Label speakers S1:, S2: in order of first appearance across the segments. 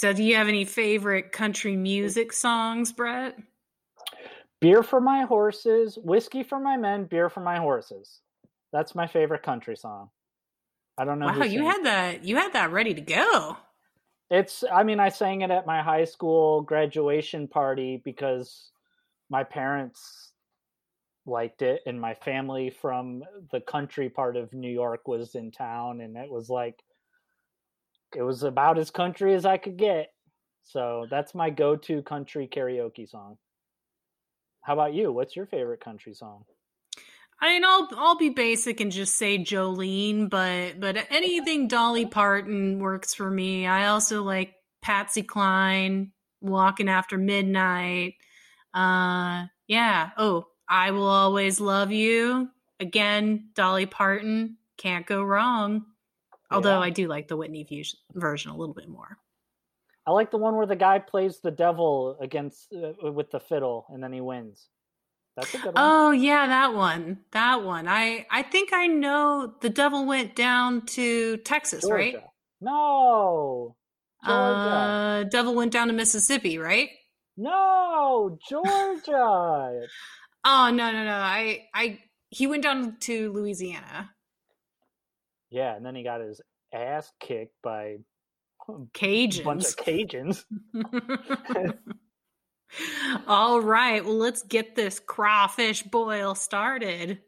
S1: So, do you have any favorite country music songs, Brett?
S2: Beer for my horses, whiskey for my men, beer for my horses. That's my favorite country song. I don't know.
S1: Wow, you had that. You had that ready to go.
S2: It's. I mean, I sang it at my high school graduation party because my parents liked it, and my family from the country part of New York was in town, and it was like it was about as country as I could get. So that's my go-to country karaoke song. How about you? What's your favorite country song?
S1: I mean, I'll I'll be basic and just say Jolene, but but anything Dolly Parton works for me. I also like Patsy Cline, Walking After Midnight. Uh, yeah. Oh, I will always love you. Again, Dolly Parton can't go wrong. Although yeah. I do like the Whitney version a little bit more.
S2: I like the one where the guy plays the devil against uh, with the fiddle and then he wins.
S1: That's a good one. Oh yeah, that one. That one. I I think I know the devil went down to Texas,
S2: Georgia.
S1: right?
S2: No.
S1: Georgia. Uh, devil went down to Mississippi, right?
S2: No, Georgia.
S1: oh no no no! I I he went down to Louisiana.
S2: Yeah, and then he got his ass kicked by
S1: Cajuns.
S2: A bunch of Cajuns.
S1: All right, well, let's get this crawfish boil started.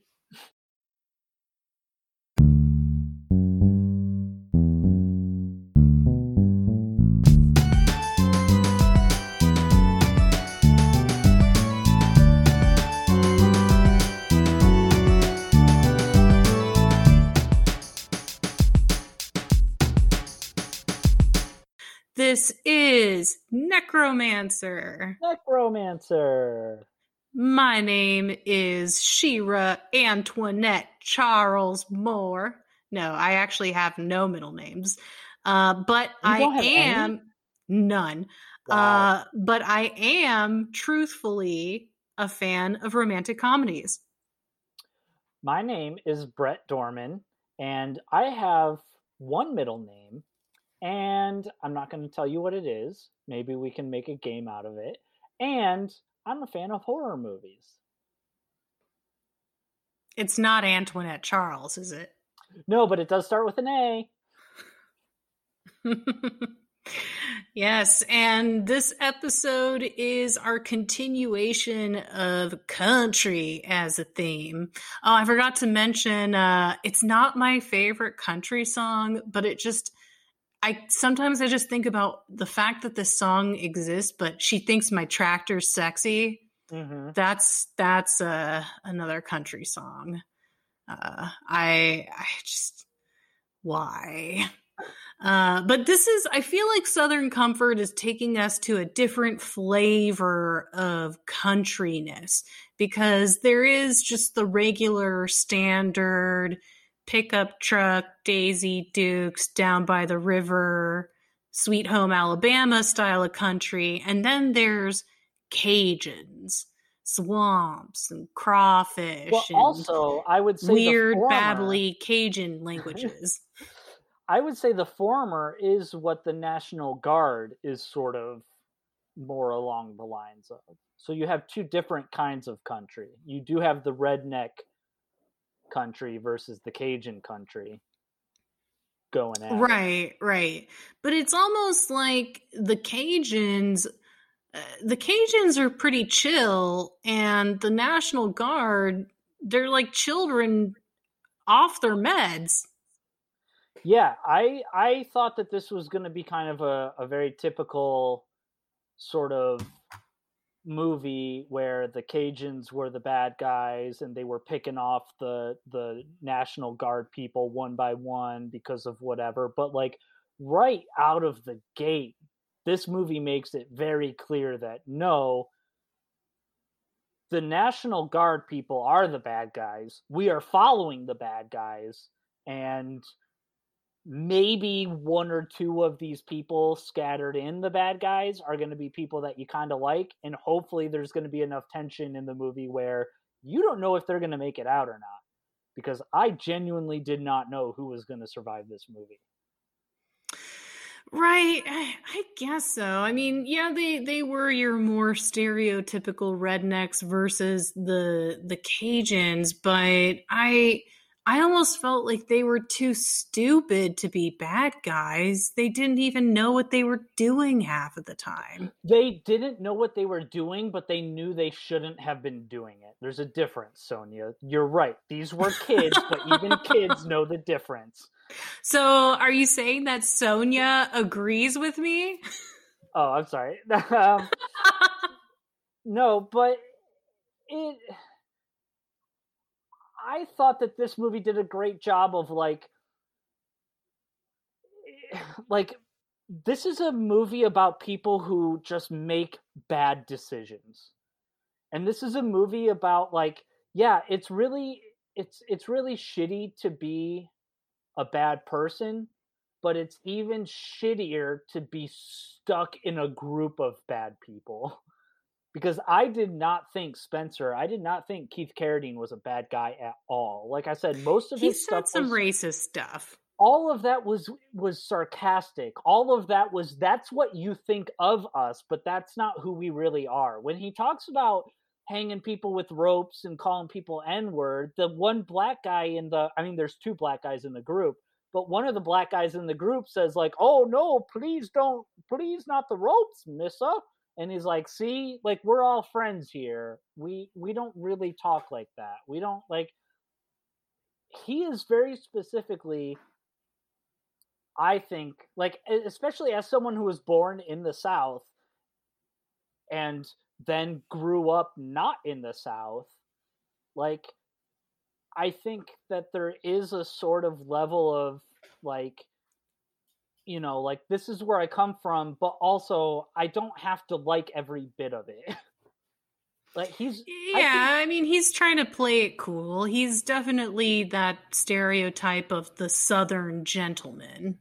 S1: This is Necromancer.
S2: Necromancer.
S1: My name is Shira Antoinette Charles Moore. No, I actually have no middle names. Uh, but I am any? none. Wow. Uh, but I am truthfully a fan of romantic comedies.
S2: My name is Brett Dorman, and I have one middle name and I'm not going to tell you what it is. Maybe we can make a game out of it. And I'm a fan of horror movies.
S1: It's not Antoinette Charles, is it?
S2: No, but it does start with an A.
S1: yes, and this episode is our continuation of country as a theme. Oh, I forgot to mention uh it's not my favorite country song, but it just I sometimes I just think about the fact that this song exists, but she thinks my tractor's sexy. Mm-hmm. That's that's uh, another country song. Uh, I I just why. Uh, but this is I feel like Southern Comfort is taking us to a different flavor of countryness because there is just the regular standard pickup truck, Daisy Dukes down by the river, Sweet Home Alabama style of country. And then there's Cajuns, swamps, and crawfish.
S2: Well,
S1: and
S2: also, I would say
S1: weird,
S2: former,
S1: babbly Cajun languages.
S2: I would say the former is what the National Guard is sort of more along the lines of. So you have two different kinds of country. You do have the redneck country versus the Cajun country going at
S1: right it. right but it's almost like the cajuns uh, the cajuns are pretty chill and the national guard they're like children off their meds
S2: yeah i i thought that this was going to be kind of a, a very typical sort of movie where the Cajuns were the bad guys and they were picking off the the National Guard people one by one because of whatever. But like right out of the gate, this movie makes it very clear that no, the National Guard people are the bad guys. We are following the bad guys and maybe one or two of these people scattered in the bad guys are going to be people that you kind of like and hopefully there's going to be enough tension in the movie where you don't know if they're going to make it out or not because i genuinely did not know who was going to survive this movie
S1: Right, I, I guess so. I mean, yeah, they they were your more stereotypical rednecks versus the the Cajuns, but I I almost felt like they were too stupid to be bad guys. They didn't even know what they were doing half of the time.
S2: They didn't know what they were doing, but they knew they shouldn't have been doing it. There's a difference, Sonia. You're right. These were kids, but even kids know the difference.
S1: So, are you saying that Sonia agrees with me?
S2: Oh, I'm sorry. um, no, but it I thought that this movie did a great job of like like this is a movie about people who just make bad decisions. And this is a movie about like yeah, it's really it's it's really shitty to be a bad person, but it's even shittier to be stuck in a group of bad people. because I did not think Spencer, I did not think Keith Carradine was a bad guy at all. Like I said, most of
S1: he
S2: his
S1: said
S2: stuff
S1: some
S2: was,
S1: racist stuff.
S2: all of that was was sarcastic. All of that was that's what you think of us, but that's not who we really are. When he talks about hanging people with ropes and calling people N-word, the one black guy in the I mean there's two black guys in the group, but one of the black guys in the group says like, "Oh no, please don't please not the ropes, missa." And he's like see like we're all friends here. We we don't really talk like that. We don't like he is very specifically i think like especially as someone who was born in the south and then grew up not in the south like i think that there is a sort of level of like you know, like this is where I come from, but also I don't have to like every bit of it. like he's
S1: Yeah, I, think, I, mean he's trying to play it cool. He's definitely that stereotype of the southern gentleman.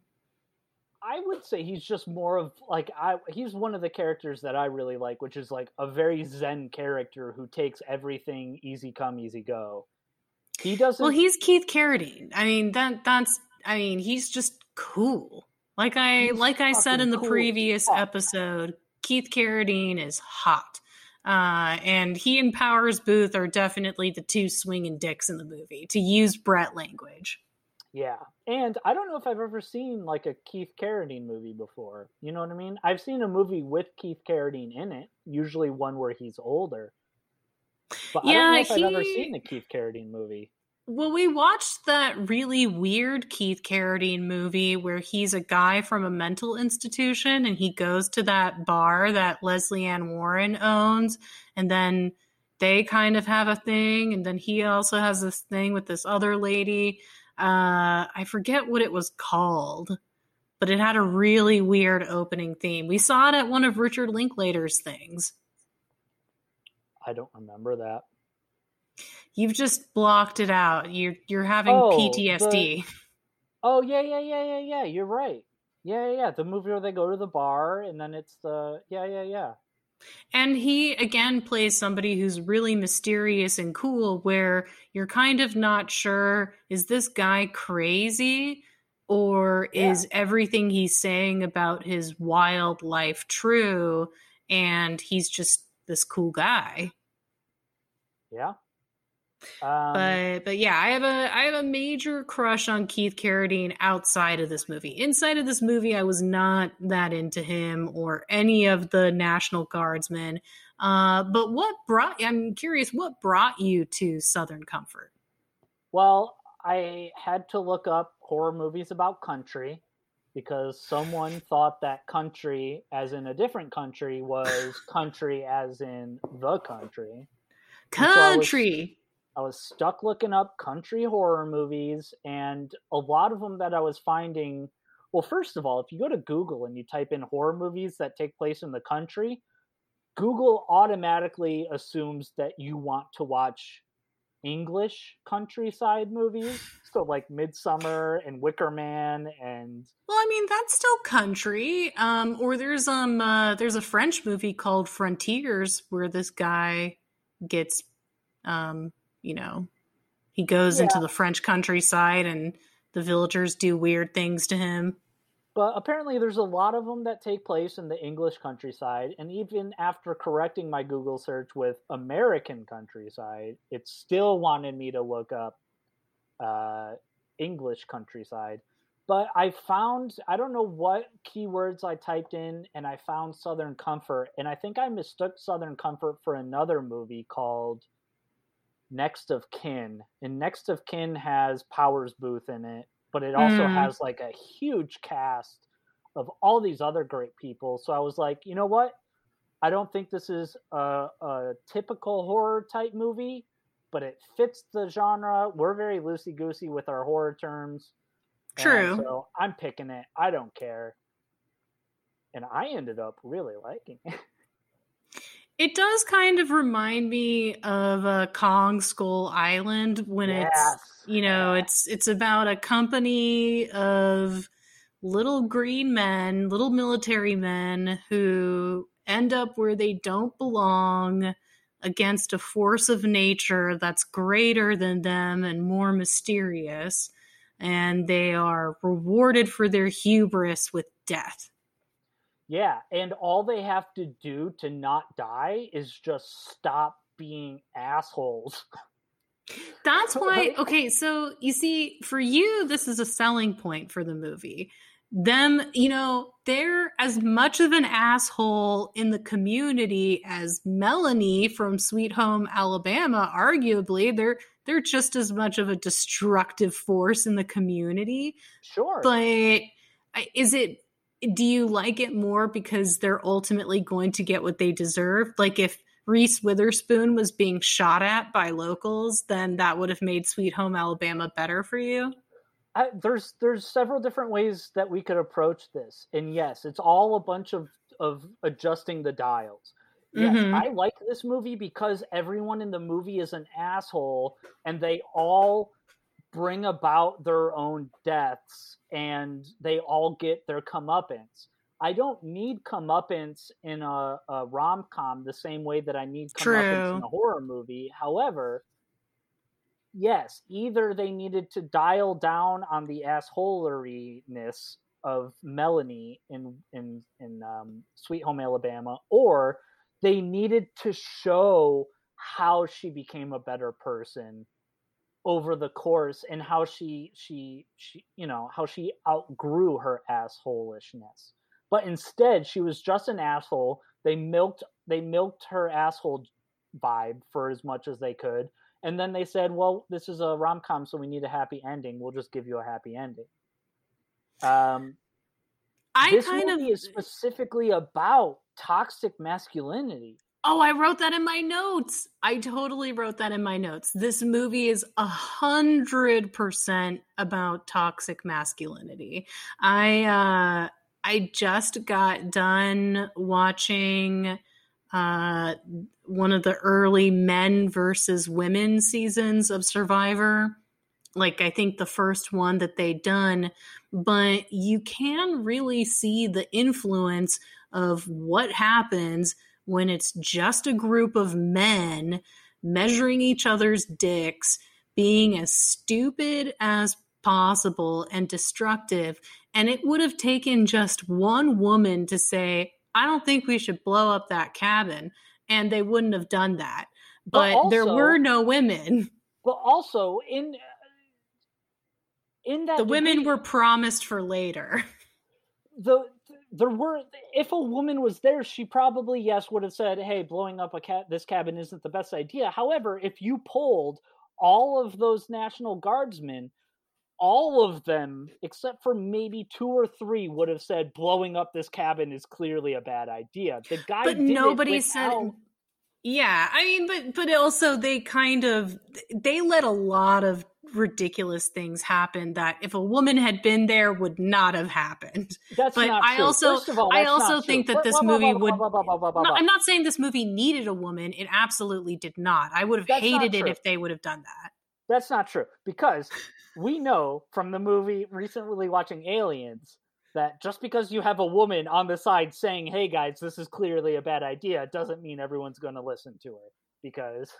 S2: I would say he's just more of like I he's one of the characters that I really like, which is like a very zen character who takes everything easy come easy go. He doesn't
S1: Well, he's Keith Carradine. I mean that that's I mean, he's just cool. Like I He's like I said in the cool previous episode, Keith Carradine is hot. Uh, and he and Powers Boothe are definitely the two swinging dicks in the movie, to use Brett language.
S2: Yeah, and I don't know if I've ever seen like a Keith Carradine movie before. You know what I mean? I've seen a movie with Keith Carradine in it, usually one where he's older. But yeah, I don't know if he... I've ever seen a Keith Carradine movie.
S1: Well, we watched that really weird Keith Carradine movie where he's a guy from a mental institution and he goes to that bar that Lesley Ann Warren owns, and then they kind of have a thing, and then he also has this thing with this other lady. Uh, I forget what it was called, but it had a really weird opening theme. We saw it at one of Richard Linklater's things.
S2: I don't remember that.
S1: You've just blocked it out. You're you're having oh, PTSD.
S2: The, oh yeah, yeah, yeah, yeah, yeah. You're right. Yeah, yeah, yeah. The movie where they go to the bar and then it's the yeah, yeah, yeah.
S1: And he again plays somebody who's really mysterious and cool, where you're kind of not sure is this guy crazy or yeah. is everything he's saying about his wild life true and he's just this cool guy.
S2: Yeah.
S1: Um, but but yeah, I have a I have a major crush on Keith Carradine outside of this movie. Inside of this movie, I was not that into him or any of the National Guardsmen. Uh, but what brought? I'm curious, what brought you to Southern Comfort?
S2: Well, I had to look up horror movies about country because someone thought that country, as in a different country, was country as in the country.
S1: Country.
S2: I was stuck looking up country horror movies, and a lot of them that I was finding. Well, first of all, if you go to Google and you type in horror movies that take place in the country, Google automatically assumes that you want to watch English countryside movies. So like Midsummer and Wicker Man and
S1: Well, I mean that's still country. Um or there's um uh, there's a French movie called Frontiers where this guy gets um you know, he goes yeah. into the French countryside and the villagers do weird things to him.
S2: But apparently, there's a lot of them that take place in the English countryside. And even after correcting my Google search with American countryside, it still wanted me to look up uh, English countryside. But I found, I don't know what keywords I typed in, and I found Southern Comfort. And I think I mistook Southern Comfort for another movie called Next of Kin. And Next of Kin has Powers boothe in it but it also mm. has like a huge cast of all these other great people. So I was like, you know what? I don't think this is a, a typical horror type movie, but it fits the genre. We're very loosey goosey with our horror terms.
S1: True.
S2: so I'm picking it. I don't care. And I ended up really liking it.
S1: It does kind of remind me of a uh, Kong Skull Island when yes. it's you know it's it's about a company of little green men, little military men who end up where they don't belong against a force of nature that's greater than them and more mysterious and they are rewarded for their hubris with death.
S2: Yeah, and all they have to do to not die is just stop being assholes.
S1: That's why okay, so you see for you this is a selling point for the movie. Them, you know, they're as much of an asshole in the community as Melanie from Sweet Home Alabama arguably. They're they're just as much of a destructive force in the community.
S2: Sure.
S1: But is it do you like it more because they're ultimately going to get what they deserve? Like if Reese Witherspoon was being shot at by locals, then that would have made Sweet Home Alabama better for you.
S2: I, there's there's several different ways that we could approach this, and yes, it's all a bunch of of adjusting the dials. Yes, mm-hmm. I like this movie because everyone in the movie is an asshole, and they all bring about their own deaths and they all get their comeuppance. I don't need comeuppance in a, a rom com the same way that I need comeuppance True. in a horror movie. However, yes, either they needed to dial down on the assholeriness of Melanie in in in um, Sweet Home Alabama, or they needed to show how she became a better person over the course and how she she she you know how she outgrew her assholishness. But instead she was just an asshole. They milked they milked her asshole vibe for as much as they could. And then they said well this is a rom-com so we need a happy ending. We'll just give you a happy ending. Um I this kind movie of is specifically about toxic masculinity
S1: Oh, I wrote that in my notes. I totally wrote that in my notes. This movie is a hundred percent about toxic masculinity. I uh I just got done watching uh one of the early men versus women seasons of Survivor. Like I think the first one that they'd done, but you can really see the influence of what happens when it's just a group of men measuring each other's dicks, being as stupid as possible and destructive. And it would have taken just one woman to say, I don't think we should blow up that cabin. And they wouldn't have done that. But, but also, there were no women.
S2: But also, in in that
S1: the degree, women were promised for later.
S2: The there were if a woman was there she probably yes would have said hey blowing up a cat this cabin isn't the best idea. However if you polled all of those national guardsmen all of them except for maybe two or three would have said blowing up this cabin is clearly a bad idea. The guy
S1: but nobody without... said yeah i mean but but also they kind of they let a lot of ridiculous things happen that if a woman had been there would not have happened.
S2: That's
S1: but
S2: not
S1: I
S2: true.
S1: also
S2: all,
S1: I also think true. that this movie would I'm not saying this movie needed a woman. It absolutely did not. I would have that's hated it if they would have done that.
S2: That's not true because we know from the movie recently watching Aliens that just because you have a woman on the side saying, "Hey guys, this is clearly a bad idea," doesn't mean everyone's going to listen to it because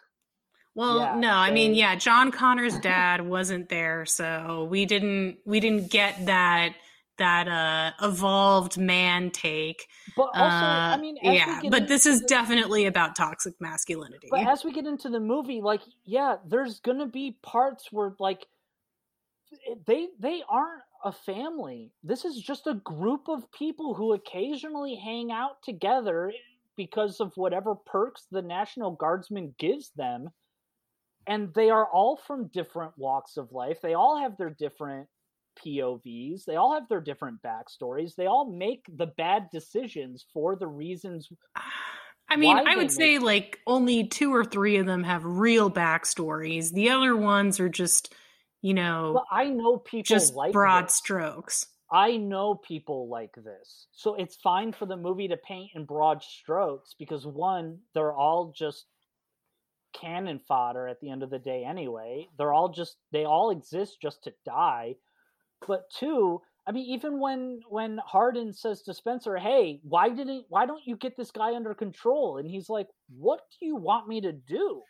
S1: well, yeah, no, I mean, yeah, John Connor's dad wasn't there, so we didn't we didn't get that that uh evolved man take.
S2: But also, uh, I mean,
S1: yeah, but this is the, definitely about toxic masculinity.
S2: But as we get into the movie, like, yeah, there's gonna be parts where like they they aren't a family. This is just a group of people who occasionally hang out together because of whatever perks the National Guardsman gives them. And they are all from different walks of life. They all have their different POVs. They all have their different backstories. They all make the bad decisions for the reasons.
S1: I mean, I would say like only two or three of them have real backstories. The other ones are just, you know,
S2: I know people
S1: just
S2: like
S1: broad
S2: this.
S1: strokes.
S2: I know people like this. So it's fine for the movie to paint in broad strokes because one, they're all just cannon fodder at the end of the day anyway. They're all just they all exist just to die. But two, I mean even when when Hardin says to Spencer, "Hey, why didn't why don't you get this guy under control?" and he's like, "What do you want me to do?"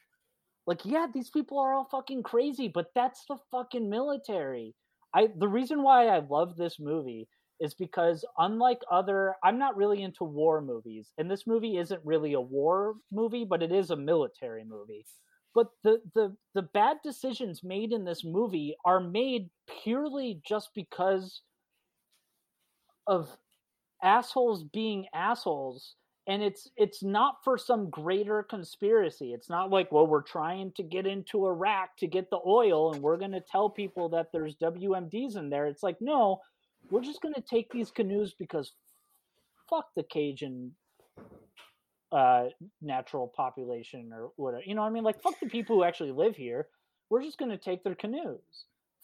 S2: Like, yeah, these people are all fucking crazy, but that's the fucking military I the reason why I love this movie is because unlike other I'm not really into war movies and this movie isn't really a war movie but it is a military movie. But the the the bad decisions made in this movie are made purely just because of assholes being assholes and it's it's not for some greater conspiracy it's not like well we're trying to get into iraq to get the oil and we're going to tell people that there's wmds in there it's like no we're just going to take these canoes because fuck the cajun uh natural population or whatever you know what i mean? Like fuck the people who actually live here. We're just going to take their canoes.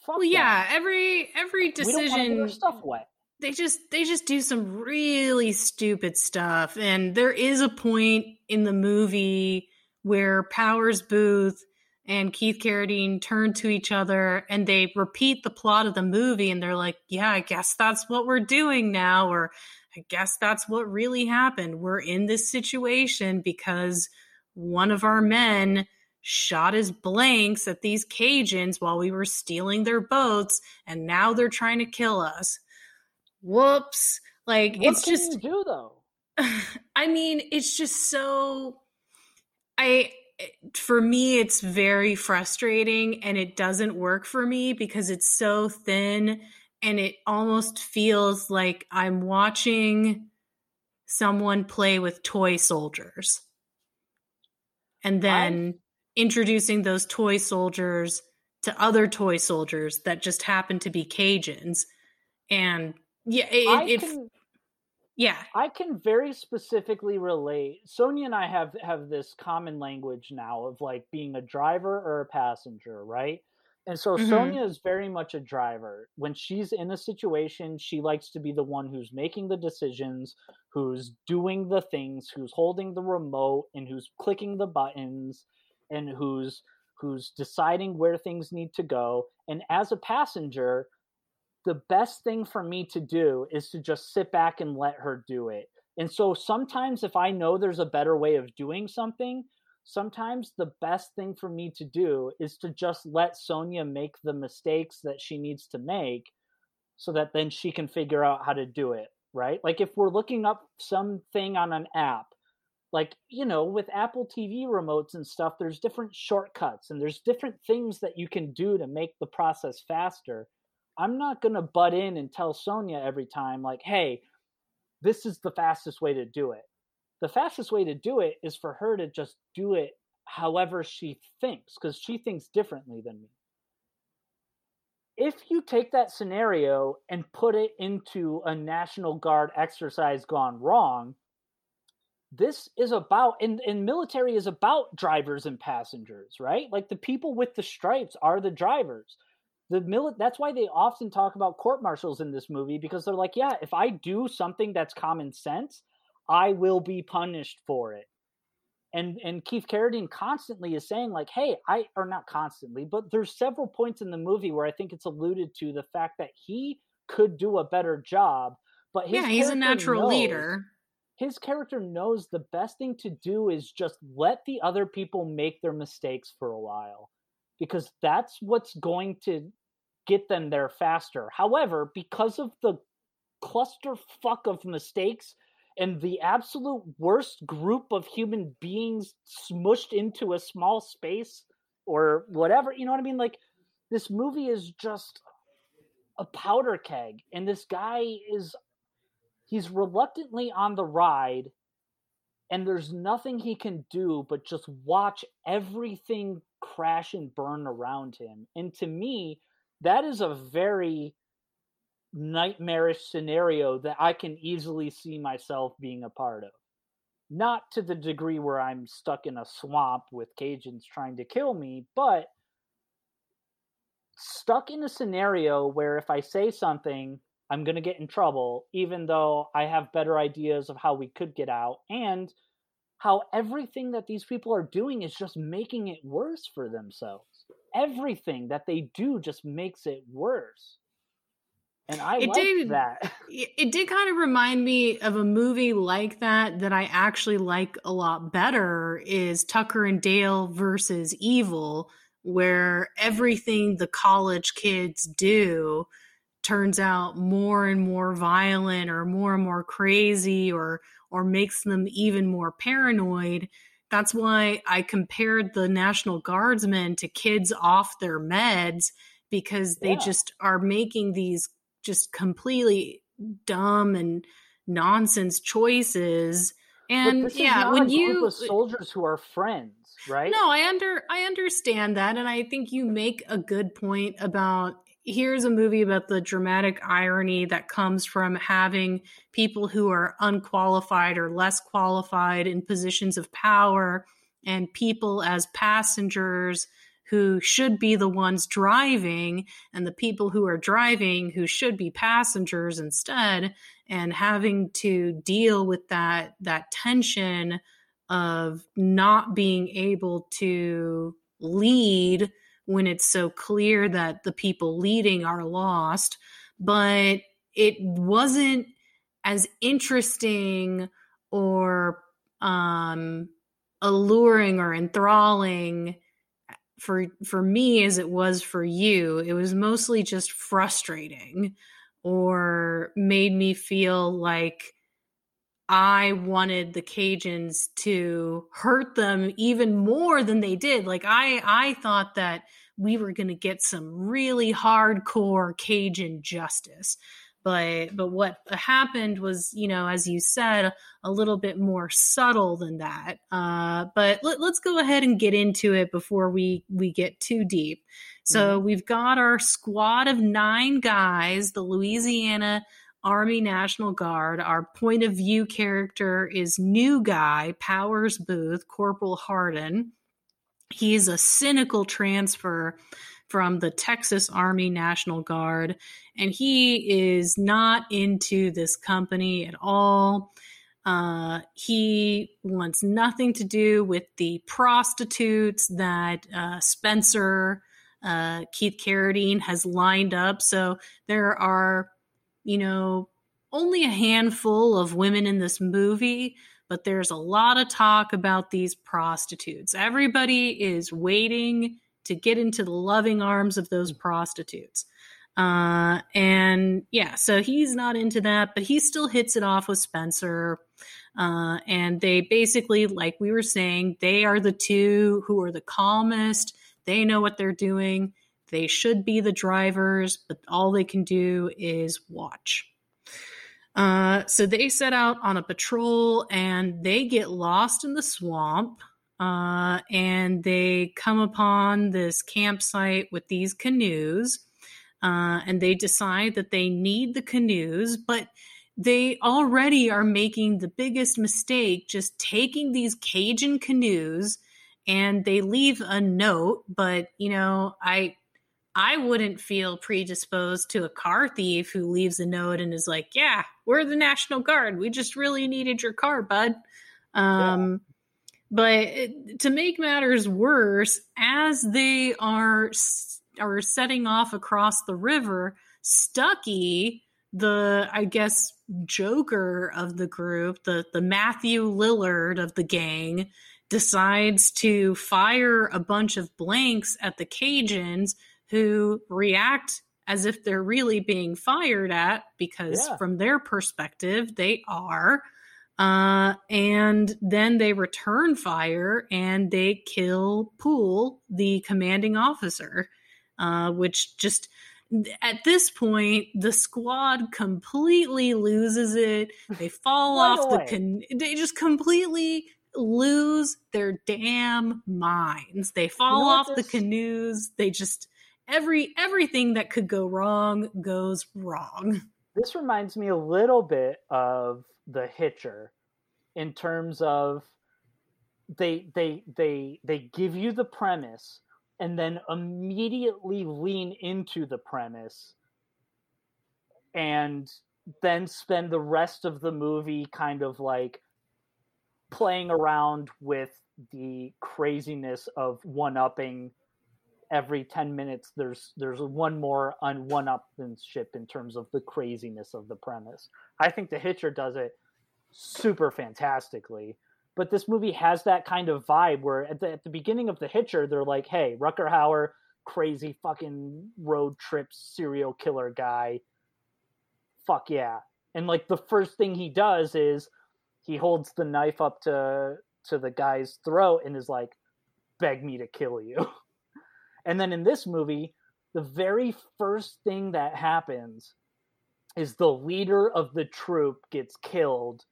S2: Fuck
S1: well yeah every every decision
S2: stuff wet.
S1: they just they just do some really stupid stuff. And there is a point in the movie where powers boothe and keith carradine turn to each other and they repeat the plot of the movie and they're like yeah i guess that's what we're doing now or i guess that's what really happened we're in this situation because one of our men shot his blanks at these cajuns while we were stealing their boats and now they're trying to kill us whoops. Like
S2: what
S1: it's just
S2: do though.
S1: I mean, it's just so I for me it's very frustrating and it doesn't work for me because it's so thin and it almost feels like I'm watching someone play with toy soldiers. And then I... introducing those toy soldiers to other toy soldiers that just happen to be Cajuns and yeah, if can, yeah,
S2: I can very specifically relate. Sonia and I have have this common language now of like being a driver or a passenger, right? And so mm-hmm. Sonia is very much a driver. When she's in a situation, she likes to be the one who's making the decisions, who's doing the things, who's holding the remote and who's clicking the buttons and who's who's deciding where things need to go. And as a passenger, the best thing for me to do is to just sit back and let her do it. And so sometimes if I know there's a better way of doing something, sometimes the best thing for me to do is to just let Sonia make the mistakes that she needs to make so that then she can figure out how to do it, right? Like if we're looking up something on an app, like, you know, with Apple TV remotes and stuff, there's different shortcuts and there's different things that you can do to make the process faster I'm not going to butt in and tell Sonia every time, like, hey, this is the fastest way to do it. The fastest way to do it is for her to just do it however she thinks, because she thinks differently than me. If you take that scenario and put it into a National Guard exercise gone wrong, this is about and, and military is about drivers and passengers right like the people with the stripes are the drivers the mili- that's why they often talk about court martials in this movie because they're like yeah if i do something that's common sense i will be punished for it. And and keith carradine constantly is saying like hey i or not constantly but there's several points in the movie where i think it's alluded to the fact that he could do a better job but
S1: yeah he's a natural knows, leader.
S2: his character knows the best thing to do is just let the other people make their mistakes for a while because that's what's going to get them there faster. However, because of the clusterfuck of mistakes and the absolute worst group of human beings smushed into a small space or whatever. You know what I mean? Like this movie is just a powder keg, and this guy is he's reluctantly on the ride, and there's nothing he can do but just watch everything crash and burn around him. And to me, that is a very nightmarish scenario that I can easily see myself being a part of. Not to the degree where I'm stuck in a swamp with Cajuns trying to kill me, but stuck in a scenario where if I say something, I'm going to get in trouble, even though I have better ideas of how we could get out, and how everything that these people are doing is just making it worse for themselves. Everything that they do just makes it worse and I it did that.
S1: It did kind of remind me of a movie like that that I actually like a lot better is Tucker and Dale versus Evil, where everything the college kids do turns out more and more violent or more and more crazy or or makes them even more paranoid. That's why I compared the National Guardsmen to kids off their meds because they yeah. just are making these just completely dumb and nonsense choices. And yeah, when you
S2: soldiers who are friends, right?
S1: No, I under I understand that, and I think you make a good point about here's a movie about the dramatic irony that comes from having people who are unqualified or less qualified in positions of power and people as passengers who should be the ones driving and the people who are driving who should be passengers instead and having to deal with that that tension of not being able to lead when it's so clear that the people leading are lost but it wasn't as interesting or um alluring or enthralling for for me as it was for you. It was mostly just frustrating or made me feel like I wanted the Cajuns to hurt them even more than they did. Like I I thought that we were going to get some really hardcore Cajun justice but but what happened was you know as you said a little bit more subtle than that uh, but let, us go ahead and get into it before we we get too deep so mm-hmm. we've got our squad of nine guys the louisiana army national guard our point of view character is new guy powers boothe corporal hardin he's a cynical transfer from the Texas Army National Guard, and he is not into this company at all. Uh, he wants nothing to do with the prostitutes that uh, Spencer uh, Keith Carradine has lined up. So there are, you know, only a handful of women in this movie, but there's a lot of talk about these prostitutes. Everybody is waiting to get into the loving arms of those prostitutes. Uh, and yeah, so he's not into that, but he still hits it off with Spencer. Uh, and they basically, like we were saying, they are the two who are the calmest. They know what they're doing. They should be the drivers, but all they can do is watch. Uh, so they set out on a patrol and they get lost in the swamp uh, and they come upon this campsite with these canoes, uh, and they decide that they need the canoes, but they already are making the biggest mistake just taking these Cajun canoes and they leave a note, but you know, I I wouldn't feel predisposed to a car thief who leaves a note and is like, "Yeah, we're the National Guard. We just really needed your car, bud." Um, but to make matters worse, as they are are setting off across the river, Stucky, the I guess Joker of the group, the the Matthew Lillard of the gang, decides to fire a bunch of blanks at the Cajuns who react as if they're really being fired at because
S2: Yeah.
S1: from their perspective they are uh, and then they return fire and they kill Poole, the commanding officer, uh, which just at this point the squad completely loses it. They fall off the con- they just completely lose their damn minds. They fall off the canoes. They just every everything that could go wrong goes wrong.
S2: this reminds me a little bit of the hitcher in terms of they they they they give you the premise and then immediately lean into the premise and then spend the rest of the movie kind of like playing around with the craziness of one upping every 10 minutes there's there's one more on one upmanship in terms of the craziness of the premise. I think the hitcher does it super fantastically but this movie has that kind of vibe where at the, at the beginning of the hitcher they're like hey rutger hauer crazy fucking road trip serial killer guy. Fuck yeah. And like the first thing he does is he holds the knife up to to the guy's throat and is like beg me to kill you and then in this movie the very first thing that happens is the leader of the troop gets killed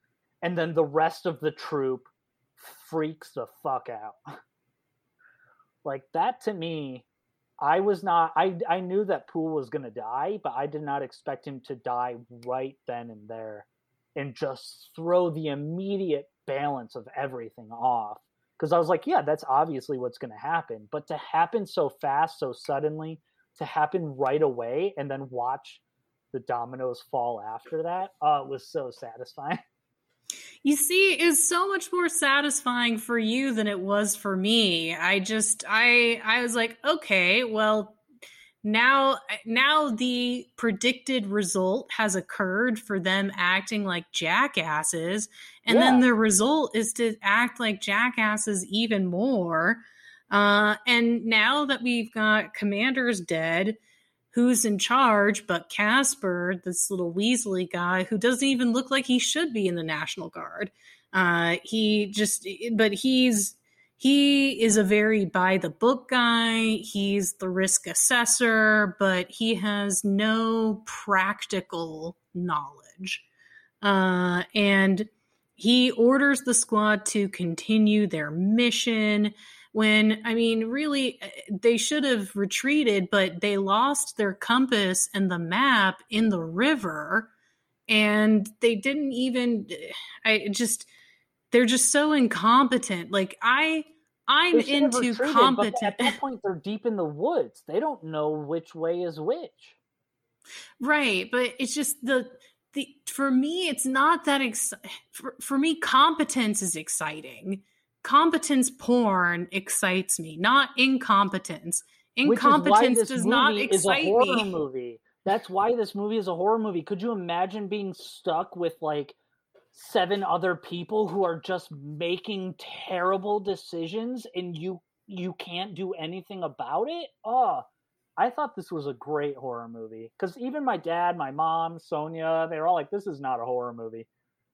S2: and then the rest of the troop freaks the fuck out. Like that to me i was not i i knew that poole was going to die but i did not expect him to die right then and there and just throw the immediate balance of everything off because i was like yeah that's obviously what's going to happen but to happen so fast so suddenly to happen right away and then watch the dominoes fall after that uh, was so satisfying
S1: You see, it's so much more satisfying for you than it was for me. I just I I was like, okay, well now now the predicted result has occurred for them acting like jackasses and then the result is to act like jackasses even more. Uh and now that we've got commanders dead, who's in charge but Casper, this little Weasley guy who doesn't even look like he should be in the National Guard. Uh, he just, but he's he is a very by the book guy. He's the risk assessor, but he has no practical knowledge. Uh, and he orders the squad to continue their mission when i mean really uh, they should have retreated but they lost their compass and the map in the river and they didn't even i just they're just so incompetent. Like i i'm
S2: They should have
S1: into
S2: retreated,
S1: competent
S2: at that point they're deep in the woods. They don't know which way is which.
S1: Right but it's just the the for me it's not that ex- for, for me competence is exciting. Competence porn excites me not incompetence.
S2: Which is why
S1: incompetence does not
S2: movie is a
S1: excite me.
S2: movie. That's why this movie is a horror movie. Could you imagine being stuck with like seven other people who are just making terrible decisions and you you can't do anything about it oh i thought this was a great horror movie because even my dad my mom sonia they were all like this is not a horror movie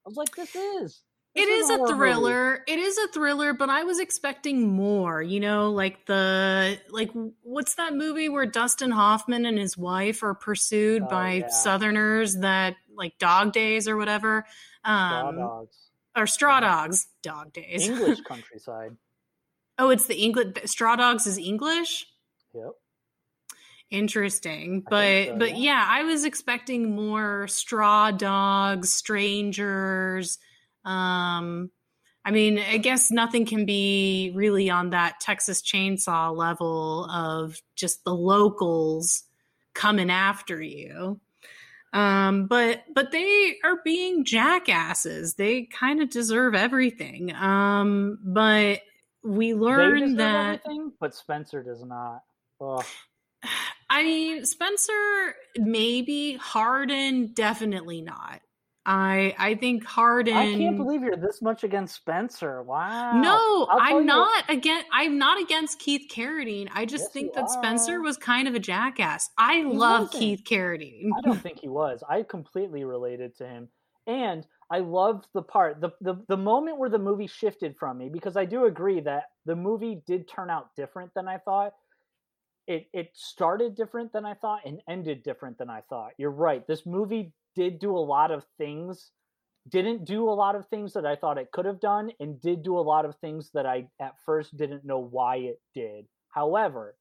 S2: i was like this is
S1: It
S2: This
S1: is
S2: a
S1: a
S2: horror movie."
S1: thriller. It is a thriller, but I was expecting more. You know, like the like what's that movie where Dustin Hoffman and his wife are pursued
S2: Oh,
S1: by
S2: yeah.
S1: Southerners that like Dog Days or whatever,
S2: Straw
S1: um,
S2: dogs
S1: or Straw. Dogs, Dog Days.
S2: english countryside
S1: oh, it's the English Straw Dogs is English.
S2: yep
S1: Interesting, but
S2: so,
S1: but
S2: yeah.
S1: yeah, I was expecting more straw dogs, strangers. Um, I mean, I guess nothing can be really on that Texas Chainsaw level of just the locals coming after you. Um, but but they are being jackasses. They kind of deserve everything. Um, but we learn that
S2: but spencer does not Ugh.
S1: I mean, Spencer, maybe. Hardin, definitely not. I I think Hardin.
S2: I can't believe you're this much against Spencer. Wow.
S1: No, I'm not against. I'm not against Keith Carradine. I just yes, think that are. Spencer was kind of a jackass. I he love wasn't. Keith Carradine.
S2: I don't think he was. I completely related to him, and I loved the part the, the the moment where the movie shifted from me because I do agree that the movie did turn out different than I thought. It it started different than I thought and ended different than I thought. You're right. This movie did do a lot of things didn't do a lot of things that I thought it could have done and did do a lot of things that I at first didn't know why it did. However,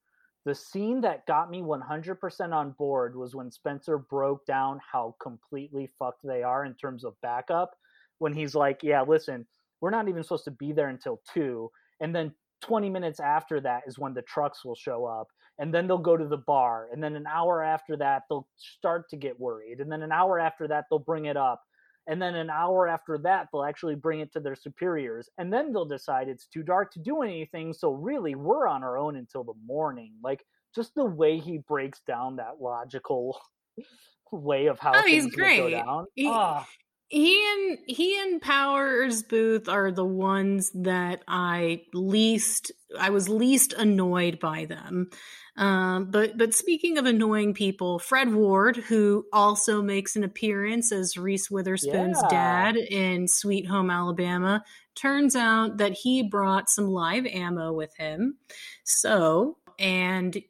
S2: the scene that got me 100% on board was when Spencer broke down how completely fucked they are in terms of backup when he's like, "Yeah, listen, we're not even supposed to be there until 2." And then 20 minutes after that is when the trucks will show up and then they'll go to the bar and then an hour after that they'll start to get worried and then an hour after that they'll bring it up and then an hour after that they'll actually bring it to their superiors and then they'll decide it's too dark to do anything so really we're on our own until the morning. Like just the way he breaks down that logical way of how oh, things he's great. go down.
S1: He, oh he and he and Powers Boothe are the ones that I least I was least annoyed by them. Um, but but speaking of annoying people, Fred Ward, who also makes an appearance as Reese Witherspoon's yeah. dad in Sweet Home Alabama, turns out that he brought some live ammo with him. So and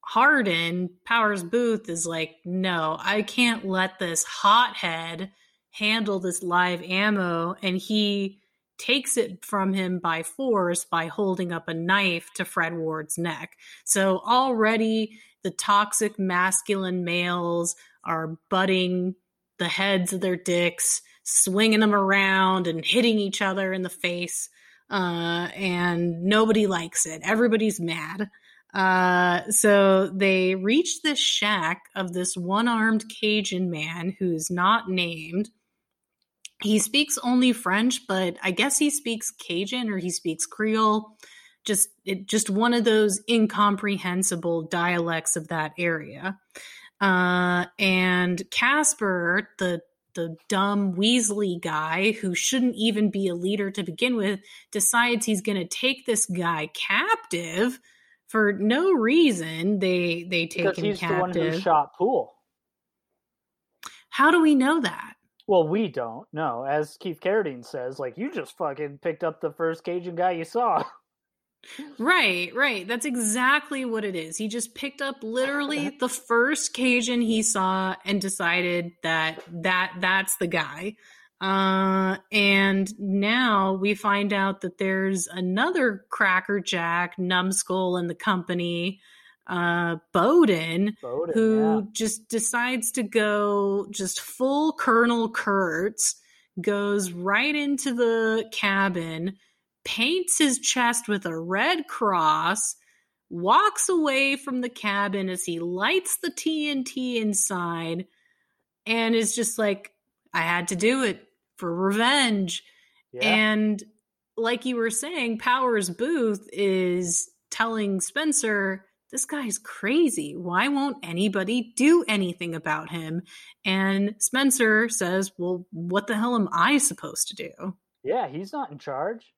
S1: Hardin Powers Boothe is like, no, I can't let this hothead handle this live ammo and he takes it from him by force by holding up a knife to Fred Ward's neck. So already the toxic masculine males are butting the heads of their dicks, swinging them around and hitting each other in the face. Uh, and nobody likes it. Everybody's mad. Uh, so they reach this shack of this one armed Cajun man who's not named he speaks only French, but I guess he speaks Cajun or he speaks Creole. Just it, just one of those incomprehensible dialects of that area. Uh, and Casper, the the dumb Weasley guy who shouldn't even be a leader to begin with, decides he's going to take this guy captive for no reason. They they take because him he's captive. the one who
S2: shot Poole.
S1: How do we know that?
S2: Well, we don't. No, as Keith Carradine says, like you just fucking picked up the first Cajun guy you saw.
S1: Right, right. That's exactly what it is. He just picked up literally the first Cajun he saw and decided that that that's the guy. Uh, and now we find out that there's another Cracker Jack, Numbskull, and the company uh, Bowden, Bowden who yeah. just decides to go just full Colonel Kurtz, goes right into the cabin, paints his chest with a red cross, walks away from the cabin as he lights the TNT inside, and is just like, I had to do it for revenge. Yeah. And like you were saying, Powers Boothe is telling Spencer, this guy's crazy. Why won't anybody do anything about him? And Spencer says, Well, what the hell am I supposed to do?
S2: Yeah, he's not in charge.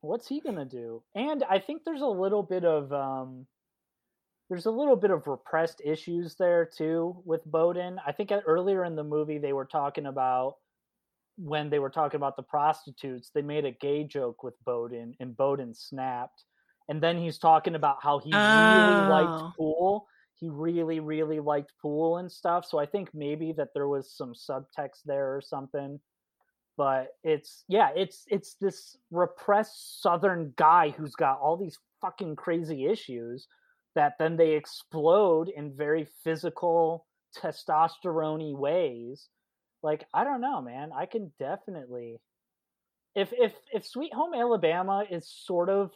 S2: What's he gonna do? And I think there's a little bit of um there's a little bit of repressed issues there too with Bowden. I think earlier in the movie they were talking about when they were talking about the prostitutes, they made a gay joke with Bowden and Bowden snapped and then he's talking about how he oh. really liked oh. Poole He really, really liked Poole and stuff. So I think maybe that there was some subtext there or something. But it's yeah, it's it's this repressed Southern guy who's got all these fucking crazy issues that then they explode in very physical testosterone ways. Like I don't know, man. I can definitely if if if Sweet Home Alabama is sort of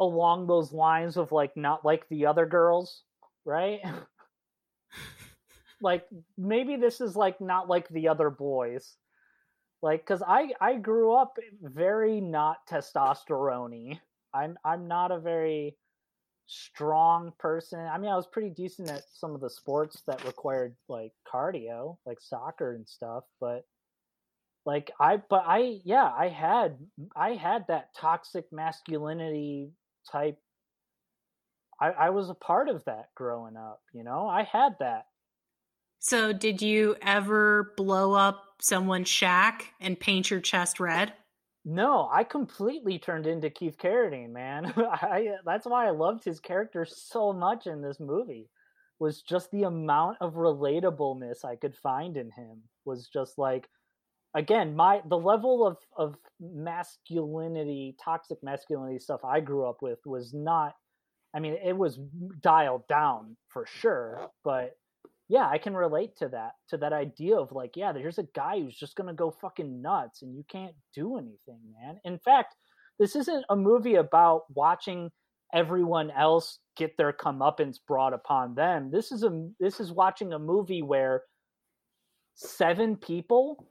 S2: along those lines of like not like the other girls, right? like maybe this is like not like the other boys. Like cuz I I grew up very not testosterone I'm I'm not a very strong person. I mean, I was pretty decent at some of the sports that required like cardio, like soccer and stuff, but like I but I yeah, I had I had that toxic masculinity type I, I was a part of that growing up, you know? I had that.
S1: So did you ever blow up someone's shack and paint your chest red?
S2: No, I completely turned into Keith Carradine, man. I that's why I loved his character so much in this movie. Was just the amount of relatableness I could find in him was just like again, my the level of of masculinity, toxic masculinity stuff I grew up with was not I mean, it was dialed down for sure, but yeah, I can relate to that, to that idea of like, yeah, there's a guy who's just gonna go fucking nuts and you can't do anything, man. In fact, this isn't a movie about watching everyone else get their comeuppance brought upon them. This is a this is watching a movie where seven people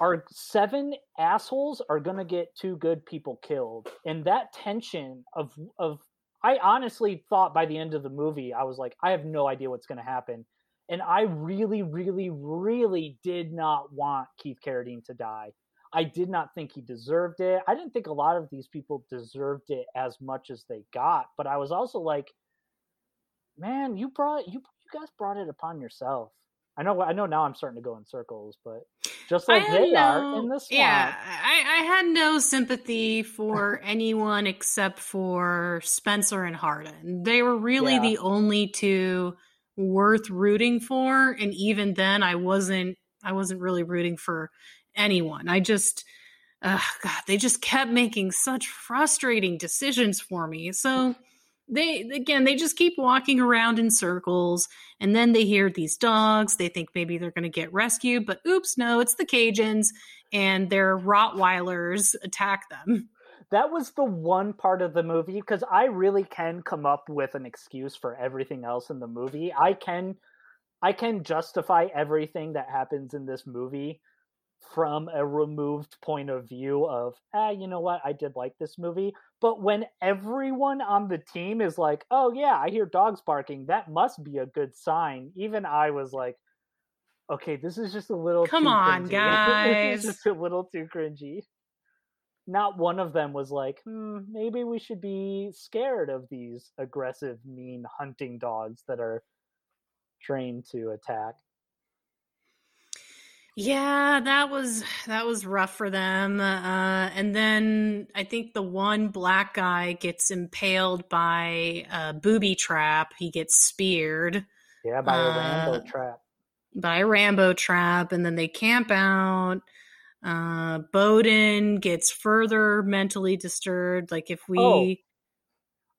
S2: are seven assholes are gonna get two good people killed. And that tension of of I honestly thought by the end of the movie, I was like, I have no idea what's gonna happen and I really, really, really did not want Keith Carradine to die. I did not think he deserved it. I didn't think a lot of these people deserved it as much as they got, but I was also like, man, you brought you you guys brought it upon yourself. I know I know now I'm starting to go in circles, but just like they no, are in this
S1: Yeah, I, I had no sympathy for anyone except for Spencer and Hardin. They were really yeah. the only two worth rooting for and even then I wasn't I wasn't really rooting for anyone. I just uh, god, they just kept making such frustrating decisions for me. So they again they just keep walking around in circles and then they hear these dogs. They think maybe they're going to get rescued but oops no it's the cajuns and their rottweilers attack them.
S2: That was the one part of the movie because I really can come up with an excuse for everything else in the movie. I can I can justify everything that happens in this movie from a removed point of view of ah you know what? I did like this movie but when everyone on the team is like oh yeah I hear dogs barking that must be a good sign even I was like okay this is just a little
S1: come on cringy. guys
S2: this is just a little too cringy not one of them was like, hmm, maybe we should be scared of these aggressive, mean hunting dogs that are trained to attack.
S1: Yeah, that was that was rough for them. Uh, and then I think the one black guy gets impaled by a booby trap. He gets speared.
S2: Yeah, by a uh, Rambo trap.
S1: By a Rambo trap, and then they camp out. Uh, Bowden gets further mentally disturbed. Like if we. Oh.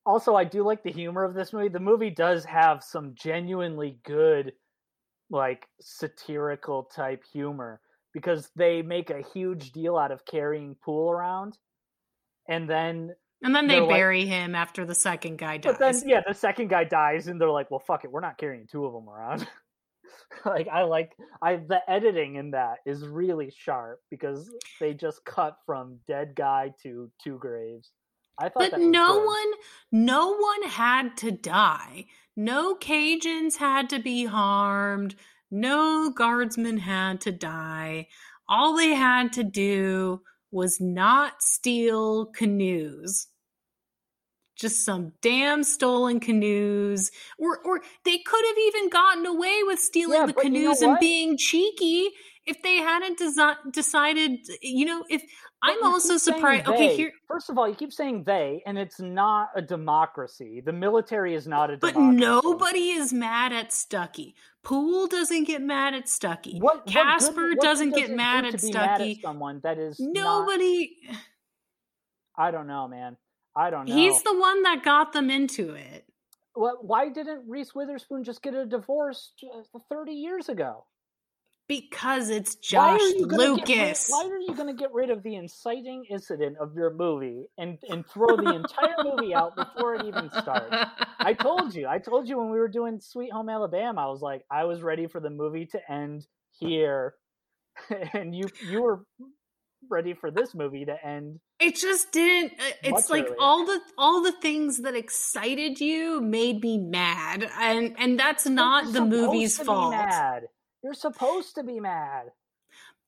S2: Also, I do like the humor of this movie. The movie does have some genuinely good, like satirical type humor because they make a huge deal out of carrying Poole around, and then
S1: and then they bury like, him after the second guy dies.
S2: But then, yeah, the second guy dies, and they're like, "Well, fuck it, we're not carrying two of them around." like I like I the editing in that is really sharp because they just cut from dead guy to two graves.
S1: I thought But no good. one no one had to die. No Cajuns had to be harmed. No guardsmen had to die. All they had to do was not steal canoes just some damn stolen canoes or or they could have even gotten away with stealing yeah, the canoes you know and being cheeky if they hadn't desi- decided you know if i'm also surprised okay here
S2: first of all you keep saying they and it's not a democracy the military is not a democracy.
S1: but nobody is mad at stuckey poole doesn't get mad at stuckey what, casper what doesn't get mad at stuckey mad
S2: at someone that is
S1: nobody
S2: not... i don't know man I don't know.
S1: He's the one that got them into it.
S2: Well, why didn't Reese Witherspoon just get a divorce uh, 30 years ago?
S1: Because it's Josh why Lucas.
S2: why are you going to get rid of the inciting incident of your movie and, and throw the entire movie out before it even starts? I told you. I told you when we were doing Sweet Home Alabama, I was like, I was ready for the movie to end here. And you you were ready for this movie to end.
S1: It just didn't. Uh, it's like earlier. all the all the things that excited you made me mad, and and that's not the movie's fault.
S2: Mad. You're supposed to be mad.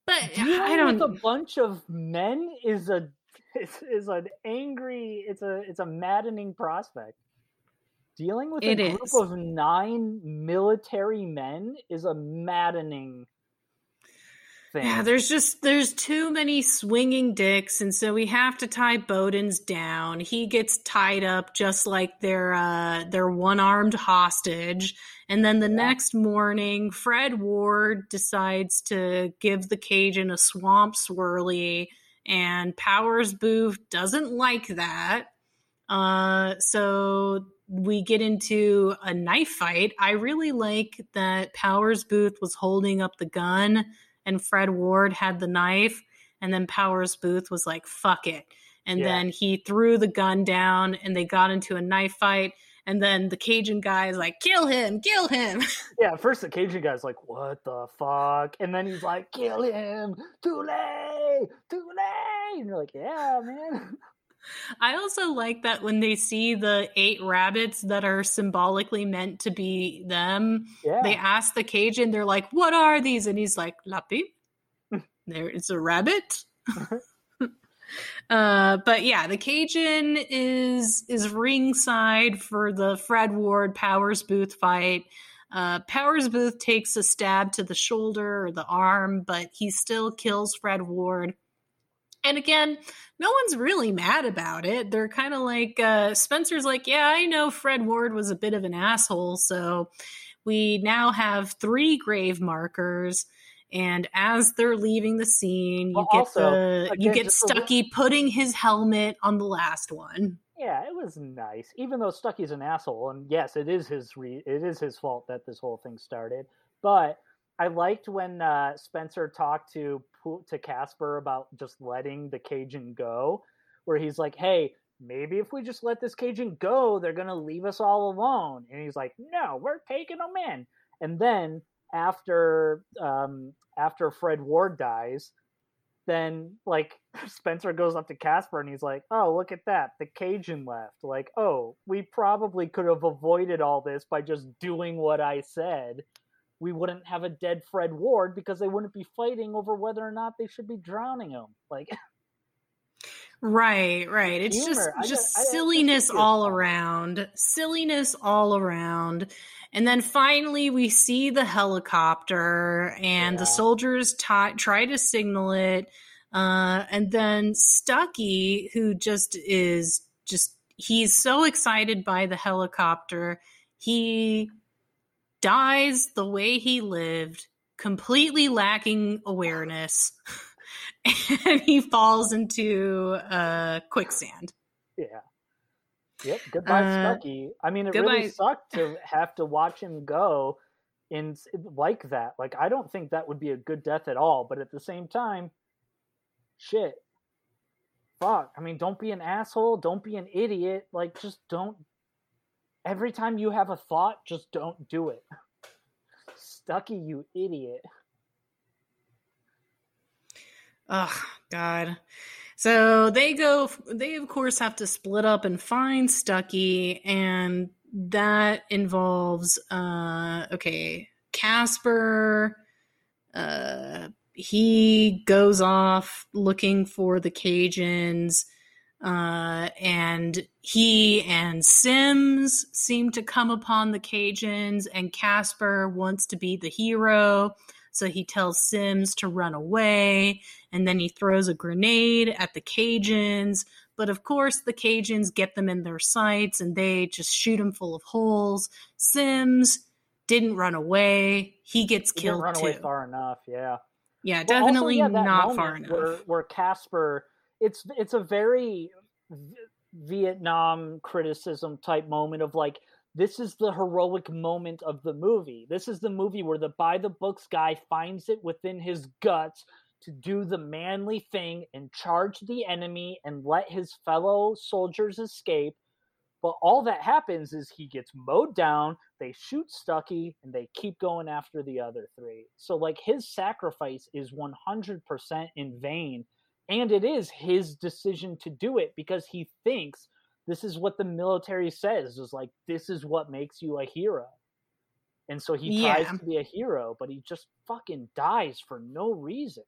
S1: But Dealing I don't.
S2: With a bunch of men is a is, is an angry. It's a it's a maddening prospect. Dealing with a group is. of nine military men is a maddening
S1: thing. Yeah, there's just there's too many swinging dicks, and so we have to tie Bowden's down. He gets tied up just like their uh, their one armed hostage, and then the yeah. next morning, Fred Ward decides to give the Cajun a swamp swirly, and Powers Boothe doesn't like that. Uh, so we get into a knife fight. I really like that Powers Boothe was holding up the gun and Fred Ward had the knife, and then Powers Boothe was like, fuck it. And yeah. then he threw the gun down and they got into a knife fight. And then the Cajun guy is like, kill him, kill him.
S2: Yeah, first the Cajun guy's like, what the fuck? And then he's like, kill him, too late, too late. And you're like, yeah, man.
S1: I also like that when they see the eight rabbits that are symbolically meant to be them, yeah. they ask the Cajun, they're like, What are these? And he's like, Lapi. there it's a rabbit. uh, but yeah, the Cajun is is ringside for the Fred Ward Powers Boothe fight. Uh, Powers Boothe takes a stab to the shoulder or the arm, but he still kills Fred Ward. And again, no one's really mad about it. They're kind of like uh, Spencer's like, yeah, I know Fred Ward was a bit of an asshole, so we now have three grave markers. And as they're leaving the scene, you well, get also, the again, you get Stuckey little... putting his helmet on the last one.
S2: Yeah, it was nice. Even though Stuckey's an asshole, and yes, it is his re- it is his fault that this whole thing started. But I liked when uh, Spencer talked to to Casper about just letting the Cajun go, where he's like, "Hey, maybe if we just let this Cajun go, they're gonna leave us all alone." And he's like, "No, we're taking them in." And then after um, after Fred Ward dies, then like Spencer goes up to Casper and he's like, "Oh, look at that. The Cajun left." Like, "Oh, we probably could have avoided all this by just doing what I said." We wouldn't have a dead Fred Ward because they wouldn't be fighting over whether or not they should be drowning him. Like
S1: Right, right. It's humor. just just I, silliness I, all around. Silliness all around. And then finally we see the helicopter and yeah. the soldiers t- try to signal it. Uh, and then Stuckey, who just is just he's so excited by the helicopter, he dies the way he lived, completely lacking awareness, and he falls into uh, quicksand.
S2: Yeah. Yep. Goodbye, uh, Stuckey. I mean, it goodbye. really sucked to have to watch him go in like that. Like, I don't think that would be a good death at all. But at the same time, shit. Fuck. I mean, don't be an asshole. Don't be an idiot. Like, just don't every time you have a thought, just don't do it. Stuckey, you idiot.
S1: Oh, God. So they go, they of course have to split up and find Stuckey, and that involves, uh, okay, Casper, uh, he goes off looking for the Cajuns uh, and he and Simms seem to come upon the Cajuns, and Casper wants to be the hero. So he tells Simms to run away, and then he throws a grenade at the Cajuns. But of course, the Cajuns get them in their sights and they just shoot him full of holes. Simms didn't run away. He gets he killed
S2: didn't run
S1: too.
S2: away far enough, yeah.
S1: Yeah, definitely also, yeah, not far enough.
S2: Where, where Casper it's it's a very Vietnam criticism type moment of like this is the heroic moment of the movie. This is the movie where the by the books guy finds it within his guts to do the manly thing and charge the enemy and let his fellow soldiers escape. But all that happens is he gets mowed down, they shoot Stuckey, and they keep going after the other three. So, like, his sacrifice is 100% in vain and it is his decision to do it because he thinks this is what the military says is like this is what makes you a hero. And so he tries to be a hero but he just fucking dies for no reason.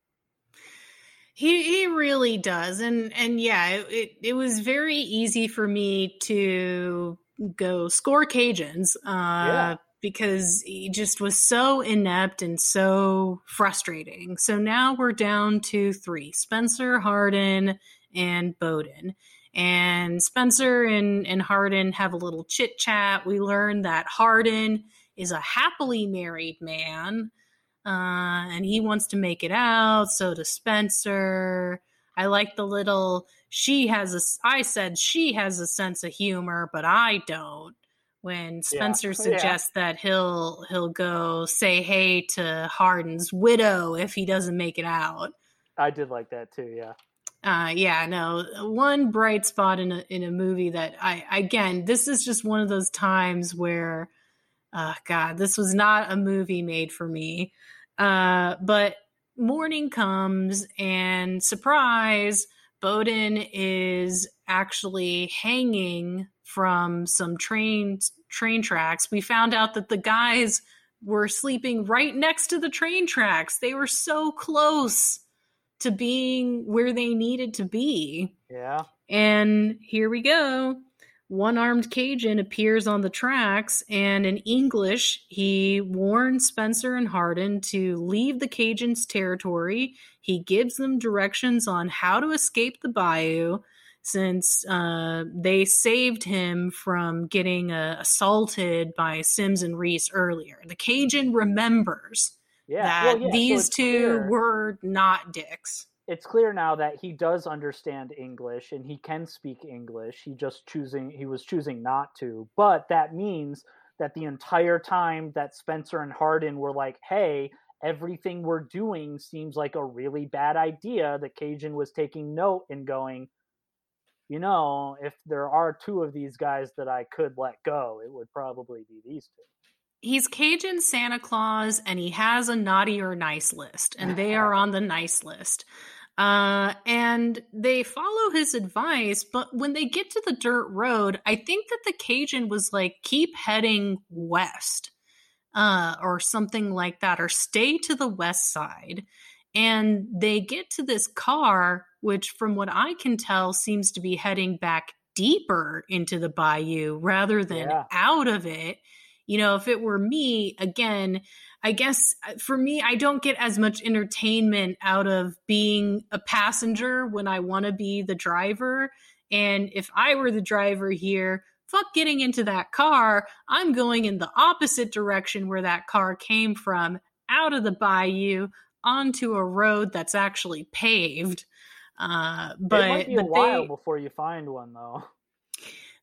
S1: He he really does. And and yeah it it was very easy for me to go score cajuns uh yeah because he just was so inept and so frustrating. So now we're down to three Spencer, Hardin, and Bowden. And Spencer and, and Hardin have a little chit chat. We learn that Hardin is a happily married man uh, and he wants to make it out. So does Spencer. I like the little, she has a, I said she has a sense of humor, but I don't when Spencer yeah. suggests yeah. that he'll he'll go say hey to Hardin's widow if he doesn't make it out.
S2: I did like that too, yeah.
S1: Uh, yeah, no, one bright spot in a in a movie that I again, this is just one of those times where, uh, God, this was not a movie made for me. Uh, but morning comes and surprise, Bowden is actually hanging from some train train tracks. We found out that the guys were sleeping right next to the train tracks. They were so close to being where they needed to be.
S2: Yeah.
S1: And here we go. One armed Cajun appears on the tracks, and in English, he warns Spencer and Hardin to leave the Cajuns' territory. He gives them directions on how to escape the bayou since uh, they saved him from getting uh, assaulted by Simms and Reece earlier. The Cajun remembers yeah. that well, yeah, these so two clear. were not dicks.
S2: It's clear now that he does understand English and he can speak English. He just choosing he was choosing not to. But that means that the entire time that Spencer and Hardin were like, "Hey, everything we're doing seems like a really bad idea." The Cajun was taking note and going, you know, if there are two of these guys that I could let go, it would probably be these two.
S1: He's Cajun Santa Claus and he has a naughty or nice list, and they are on the nice list. Uh, and they follow his advice, but when they get to the dirt road, I think that the Cajun was like, keep heading west, uh, or something like that, or stay to the west side. And they get to this car, which, from what I can tell, seems to be heading back deeper into the bayou rather than yeah. out of it. You know, if it were me, again, I guess uh, for me, I don't get as much entertainment out of being a passenger when I want to be the driver. And if I were the driver here, fuck getting into that car. I'm going in the opposite direction where that car came from, out of the bayou, onto a road that's actually paved. Uh, but it
S2: might be a while they, before you find one, though.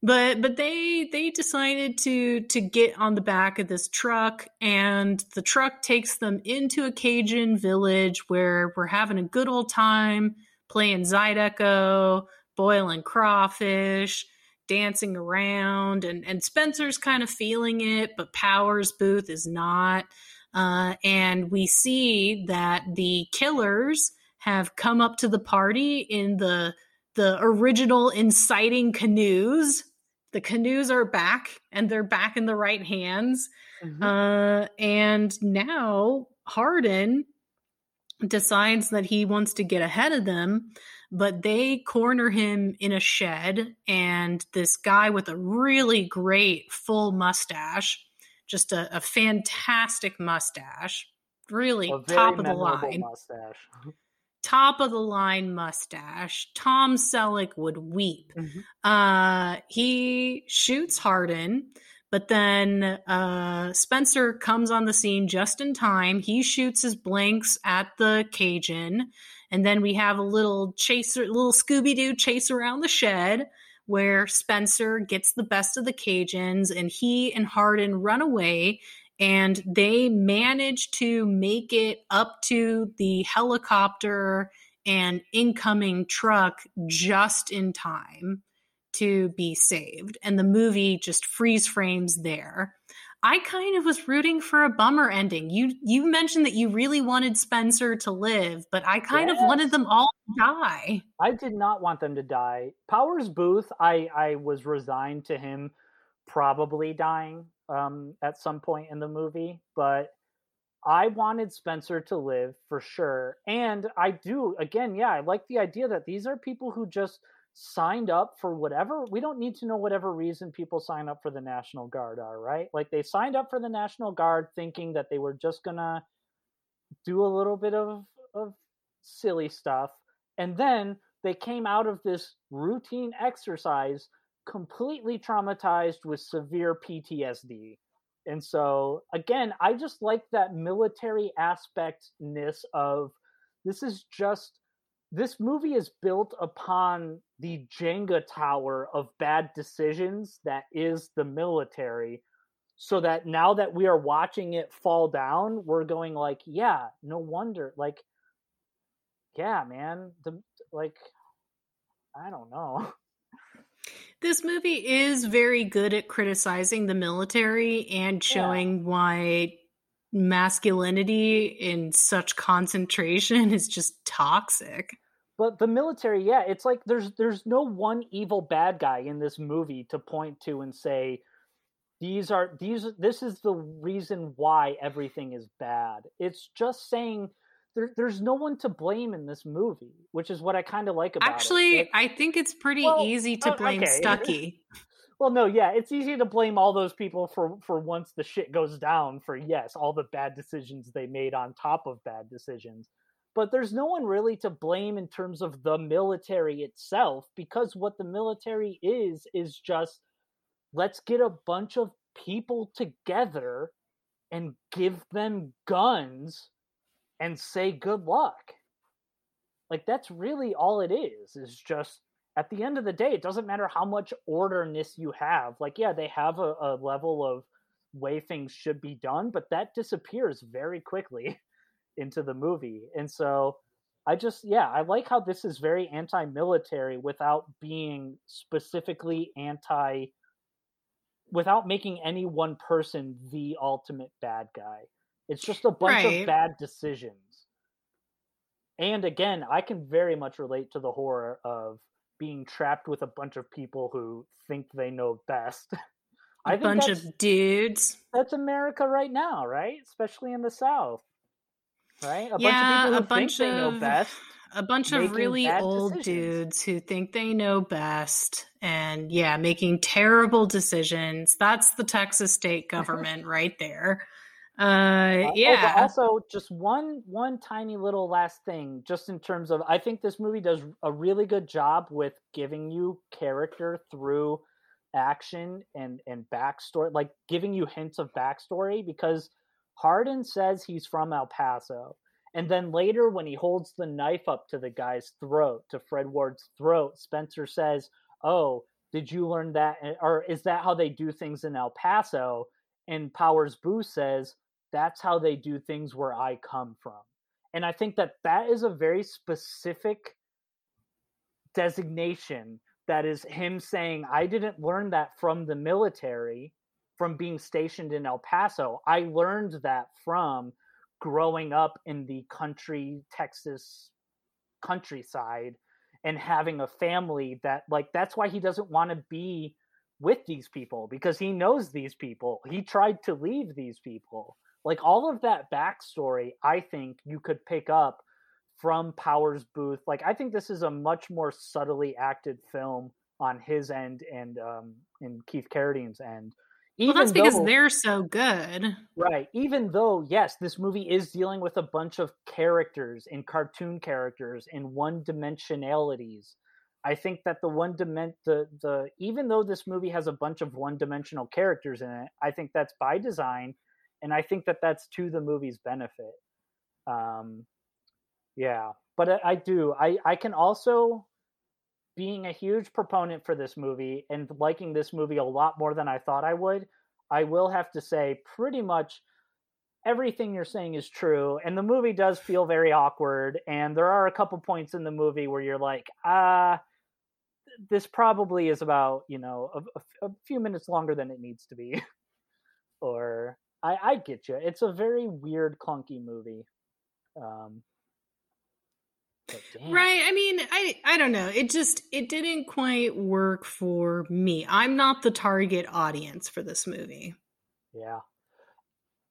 S1: But but they they decided to to get on the back of this truck, and the truck takes them into a Cajun village where we're having a good old time playing Zydeco, boiling crawfish, dancing around, and and Spencer's kind of feeling it, but Powers Boothe is not. Uh, and we see that the killers have come up to the party in the the original inciting canoes. The canoes are back, and they're back in the right hands. Mm-hmm. Uh, and now Hardin decides that he wants to get ahead of them, but they corner him in a shed, and this guy with a really great full mustache just a, a fantastic mustache, really top of the line. Mustache. top of the line mustache. Tom Selleck would weep. Mm-hmm. Uh, he shoots Hardin, but then uh, Spencer comes on the scene just in time. He shoots his blanks at the Cajun, and then we have a little chaser, little Scooby Doo chase around the shed where Spencer gets the best of the Cajuns and he and Hardin run away and they manage to make it up to the helicopter and incoming truck just in time to be saved. And the movie just freeze frames there. I kind of was rooting for a bummer ending. You you mentioned that you really wanted Spencer to live, but I kind yes. of wanted them all to die.
S2: I did not want them to die. Powers Boothe, I I was resigned to him probably dying um, at some point in the movie, but I wanted Spencer to live for sure. And I do again, yeah, I like the idea that these are people who just signed up for whatever we don't need to know whatever reason people sign up for the national guard are right like they signed up for the national guard thinking that they were just gonna do a little bit of of silly stuff and then they came out of this routine exercise completely traumatized with severe PTSD and so again i just like that military aspectness of this is just this movie is built upon the Jenga tower of bad decisions that is the military. So that now that we are watching it fall down, we're going like, yeah, no wonder. Like, yeah, man, the like, I don't know.
S1: This movie is very good at criticizing the military and showing yeah. why masculinity in such concentration is just toxic
S2: but the military yeah it's like there's there's no one evil bad guy in this movie to point to and say these are these this is the reason why everything is bad it's just saying there, there's no one to blame in this movie which is what i kind of like about
S1: actually
S2: it.
S1: Actually, I think it's pretty well, easy to uh, blame okay. stuckey
S2: well no yeah it's easy to blame all those people for for once the shit goes down for yes all the bad decisions they made on top of bad decisions but there's no one really to blame in terms of the military itself because what the military is is just let's get a bunch of people together and give them guns and say good luck like that's really all it is is just at the end of the day it doesn't matter how much orderness you have like yeah they have a, a level of way things should be done but that disappears very quickly into the movie. And so I just yeah, I like how this is very anti-military without being specifically anti without making any one person the ultimate bad guy. It's just a bunch right. of bad decisions. And again, I can very much relate to the horror of being trapped with a bunch of people who think they know best.
S1: A bunch of dudes.
S2: That's America right now, right? Especially in the South right?
S1: A yeah, bunch of people who a bunch think of, they know best. A bunch of really old decisions. dudes who think they know best and yeah, making terrible decisions. That's the Texas state government right there. Uh, uh, yeah.
S2: Oh, also, just one one tiny little last thing, just in terms of, I think this movie does a really good job with giving you character through action and and backstory, like giving you hints of backstory because Hardin says he's from El Paso. And then later, when he holds the knife up to the guy's throat, to Fred Ward's throat, Spencer says, Oh, did you learn that? Or is that how they do things in El Paso? And Powers Boo says, That's how they do things where I come from. And I think that that is a very specific designation that is him saying, I didn't learn that from the military from being stationed in El Paso. I learned that from growing up in the country Texas countryside and having a family that like that's why he doesn't want to be with these people because he knows these people. He tried to leave these people. Like all of that backstory, I think you could pick up from Powers Boothe. Like I think this is a much more subtly acted film on his end and um in Keith Carradine's end
S1: even well, that's though, because they're so good.
S2: Right. Even though, yes, this movie is dealing with a bunch of characters and cartoon characters and one dimensionalities. I think that the one dimen the the even though this movie has a bunch of one dimensional characters in it, I think that's by design, and I think that that's to the movie's benefit. Um, yeah, but I, I do. I I can also being a huge proponent for this movie and liking this movie a lot more than I thought I would, I will have to say pretty much everything you're saying is true. And the movie does feel very awkward. And there are a couple points in the movie where you're like, ah, this probably is about, you know, a, a few minutes longer than it needs to be. or I, I get you. It's a very weird, clunky movie. Um,
S1: right. I mean, I I don't know. It just it didn't quite work for me. I'm not the target audience for this movie.
S2: Yeah.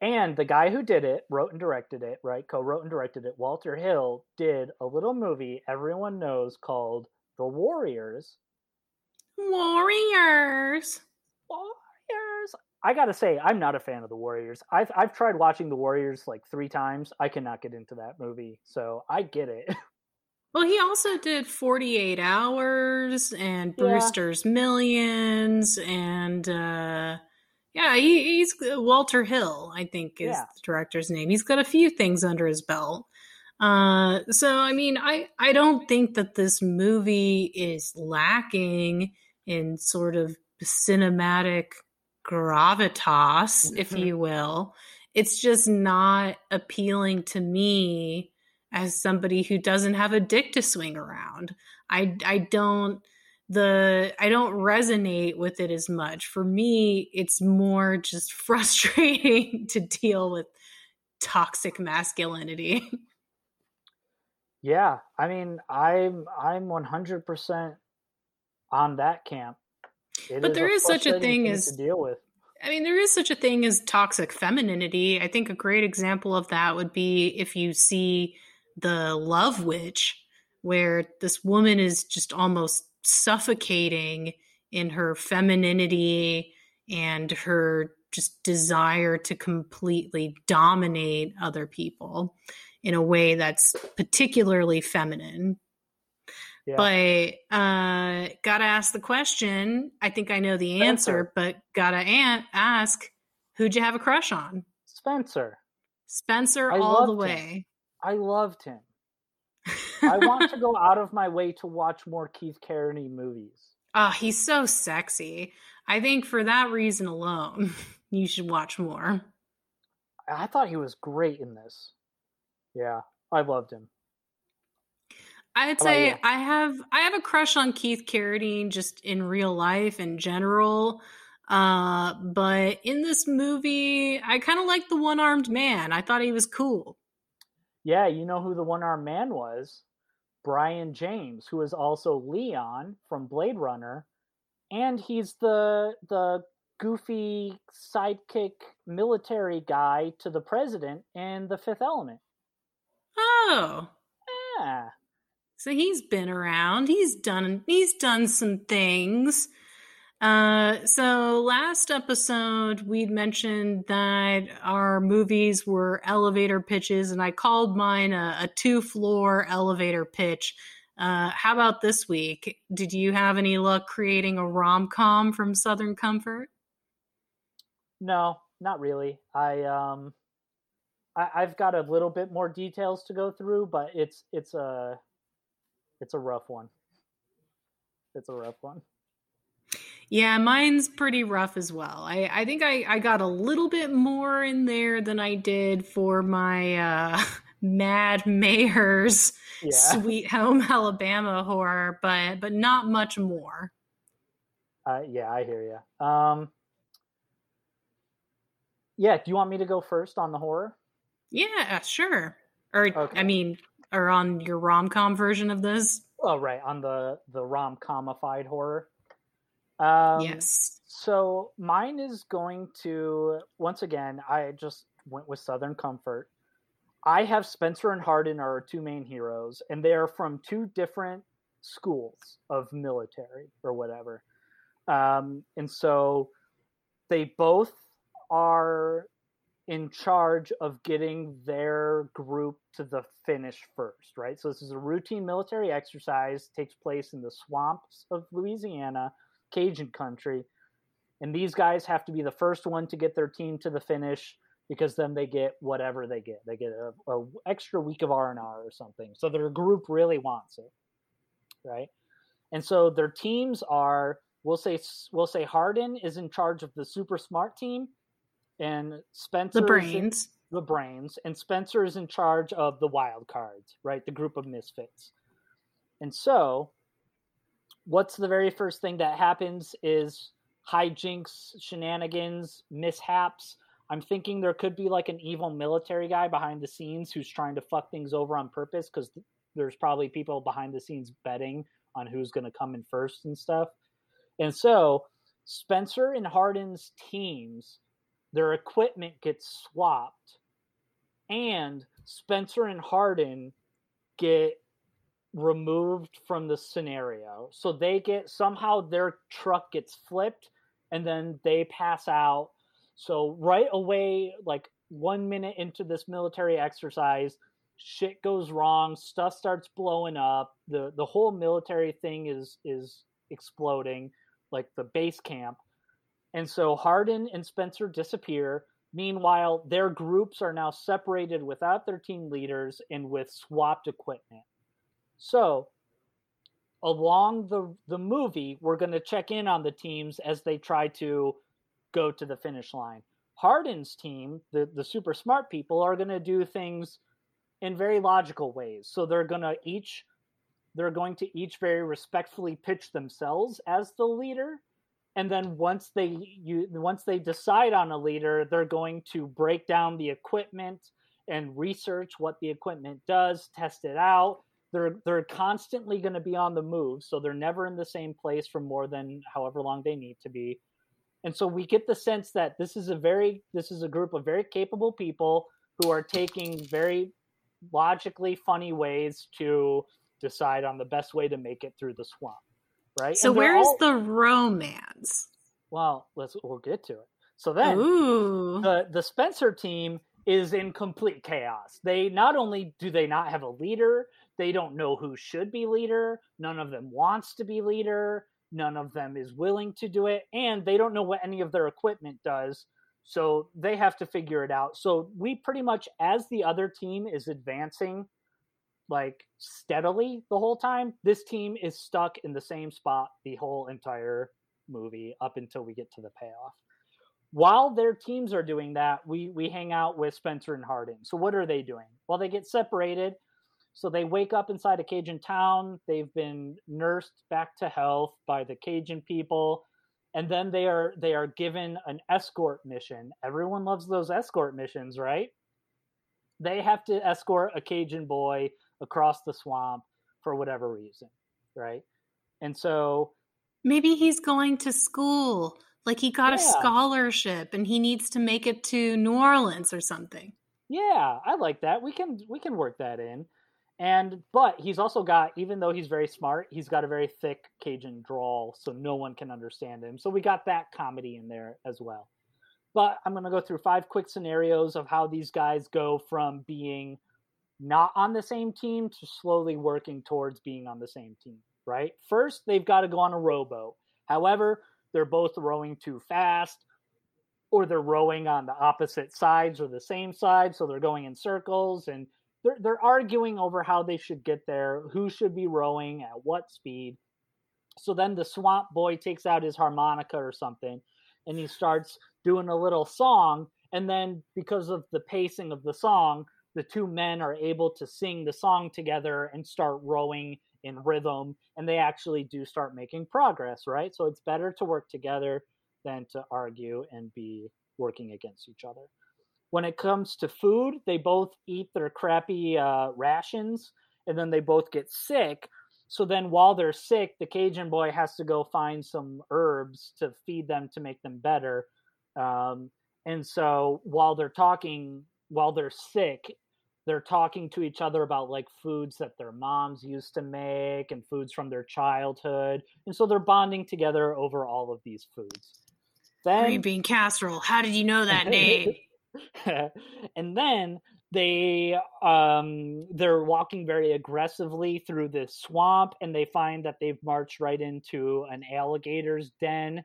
S2: And the guy who did it wrote and directed it, right? Co-wrote and directed it. Walter Hill did a little movie everyone knows called The Warriors.
S1: Warriors.
S2: Warriors. I gotta say, I'm not a fan of the Warriors. I've I've tried watching the Warriors like three times. I cannot get into that movie, so I get it.
S1: Well, he also did 48 Hours and Brewster's yeah. Millions and uh yeah, he, he's Walter Hill, I think is yeah. the director's name. He's got a few things under his belt. Uh so I mean, I I don't think that this movie is lacking in sort of cinematic gravitas, if mm-hmm. you will. It's just not appealing to me as somebody who doesn't have a dick to swing around. I I don't the I don't resonate with it as much. For me, it's more just frustrating to deal with toxic masculinity.
S2: Yeah, I mean, I'm I'm 100% on that camp.
S1: It but is there is such a thing, thing as
S2: to deal with.
S1: I mean, there is such a thing as toxic femininity. I think a great example of that would be if you see the Love Witch, where this woman is just almost suffocating in her femininity and her just desire to completely dominate other people in a way that's particularly feminine. Yeah. But uh, gotta ask the question. I think I know the answer, Spencer. but gotta an- ask who'd you have a crush on?
S2: Spencer.
S1: Spencer I all the way.
S2: Him. I loved him. I want to go out of my way to watch more Keith Carradine movies.
S1: Oh, he's so sexy. I think for that reason alone, you should watch more.
S2: I thought he was great in this. Yeah, I loved him.
S1: I'd say I have I have a crush on Keith Carradine just in real life in general. Uh, but in this movie, I kind of like the one armed man. I thought he was cool.
S2: Yeah, you know who the one armed man was? Brion James, who is also Leon from Blade Runner, and he's the the goofy sidekick military guy to the president in The Fifth Element.
S1: Oh.
S2: Yeah.
S1: So he's been around. He's done he's done some things. Uh, so last episode we'd mentioned that our movies were elevator pitches, and I called mine a, a two floor elevator pitch. Uh, how about this week? Did you have any luck creating a rom com from Southern Comfort?
S2: No, not really. I um, I, I've got a little bit more details to go through, but it's it's a it's a rough one. It's a rough one.
S1: Yeah, mine's pretty rough as well. I, I think I, I got a little bit more in there than I did for my uh, Mad Mayor's yeah. Sweet Home Alabama horror, but but not much more.
S2: Uh, yeah, I hear you. Um, yeah, do you want me to go first on the horror?
S1: Yeah, sure. Or okay. I mean, or on your rom com version of this?
S2: Oh, right, on the the rom comified horror. Um,
S1: yes.
S2: So mine is going to once again. I just went with Southern Comfort. I have Spencer and Hardin are our two main heroes, and they are from two different schools of military or whatever. Um, and so they both are in charge of getting their group to the finish first, right? So this is a routine military exercise, takes place in the swamps of Louisiana Cajun country. And these guys have to be the first one to get their team to the finish because then they get whatever they get. They get a, a extra week of R and R or something. So their group really wants it, right? And so their teams are we'll say we'll say Hardin is in charge of the super smart team, and Spencer
S1: the brains
S2: the brains, and Spencer is in charge of the wild cards, right? The group of misfits. And so what's the very first thing that happens is hijinks, shenanigans, mishaps. I'm thinking there could be like an evil military guy behind the scenes who's trying to fuck things over on purpose because there's probably people behind the scenes betting on who's going to come in first and stuff. And so Spencer and Hardin's teams, their equipment gets swapped, and Spencer and Hardin get removed from the scenario. So they get somehow their truck gets flipped and then they pass out. So right away, like one minute into this military exercise, shit goes wrong, stuff starts blowing up. The the whole military thing is is exploding, like the base camp. And so Hardin and Spencer disappear. Meanwhile, their groups are now separated without their team leaders and with swapped equipment. So, along the the movie, we're going to check in on the teams as they try to go to the finish line. Hardin's team, the the super smart people, are going to do things in very logical ways. So they're going to each they're going to each very respectfully pitch themselves as the leader and then once they you once they decide on a leader they're going to break down the equipment and research what the equipment does test it out. They're they're constantly going to be on the move so they're never in the same place for more than however long they need to be. And so we get the sense that this is a very this is a group of very capable people who are taking very logically funny ways to decide on the best way to make it through the swamp right?
S1: So where's all... the romance?
S2: Well let's we'll get to it. So then Ooh. the the spencer team is in complete chaos. They not only do they not have a leader they don't know who should be leader none of them wants to be leader none of them is willing to do it and they don't know what any of their equipment does. So they have to figure it out. So we pretty much, as the other team is advancing like steadily the whole time, this team is stuck in the same spot the whole entire movie up until we get to the payoff. While their teams are doing that, we we hang out with Spencer and Hardin. So what are they doing? Well, they get separated. So they wake up inside a Cajun town. They've been nursed back to health by the Cajun people and then they are they are given an escort mission. Everyone loves those escort missions, right? They have to escort a Cajun boy across the swamp for whatever reason, right? And so
S1: maybe he's going to school, like he got yeah. a scholarship and he needs to make it to New Orleans or something.
S2: Yeah, I like that. We can we can work that in. And but he's also got, even though he's very smart, he's got a very thick Cajun drawl, so no one can understand him. So we got that comedy in there as well. But I'm going to go through five quick scenarios of how these guys go from being not on the same team to slowly working towards being on the same team, right? First, they've got to go on a rowboat. However, they're both rowing too fast, or they're rowing on the opposite sides or the same side, so they're going in circles and they're they're arguing over how they should get there, who should be rowing at what speed. So then the swamp boy takes out his harmonica or something and he starts doing a little song and then because of the pacing of the song, the two men are able to sing the song together and start rowing in rhythm and they actually do start making progress, right? So it's better to work together than to argue and be working against each other. When it comes to food, they both eat their crappy uh, rations and then they both get sick. So then, while they're sick, the Cajun boy has to go find some herbs to feed them to make them better. Um, and so, while they're talking, while they're sick, they're talking to each other about like foods that their moms used to make and foods from their childhood. And so they're bonding together over all of these foods.
S1: Then, Green bean casserole. How did you know that name?
S2: and then they um they're walking very aggressively through this swamp and they find that they've marched right into an alligator's den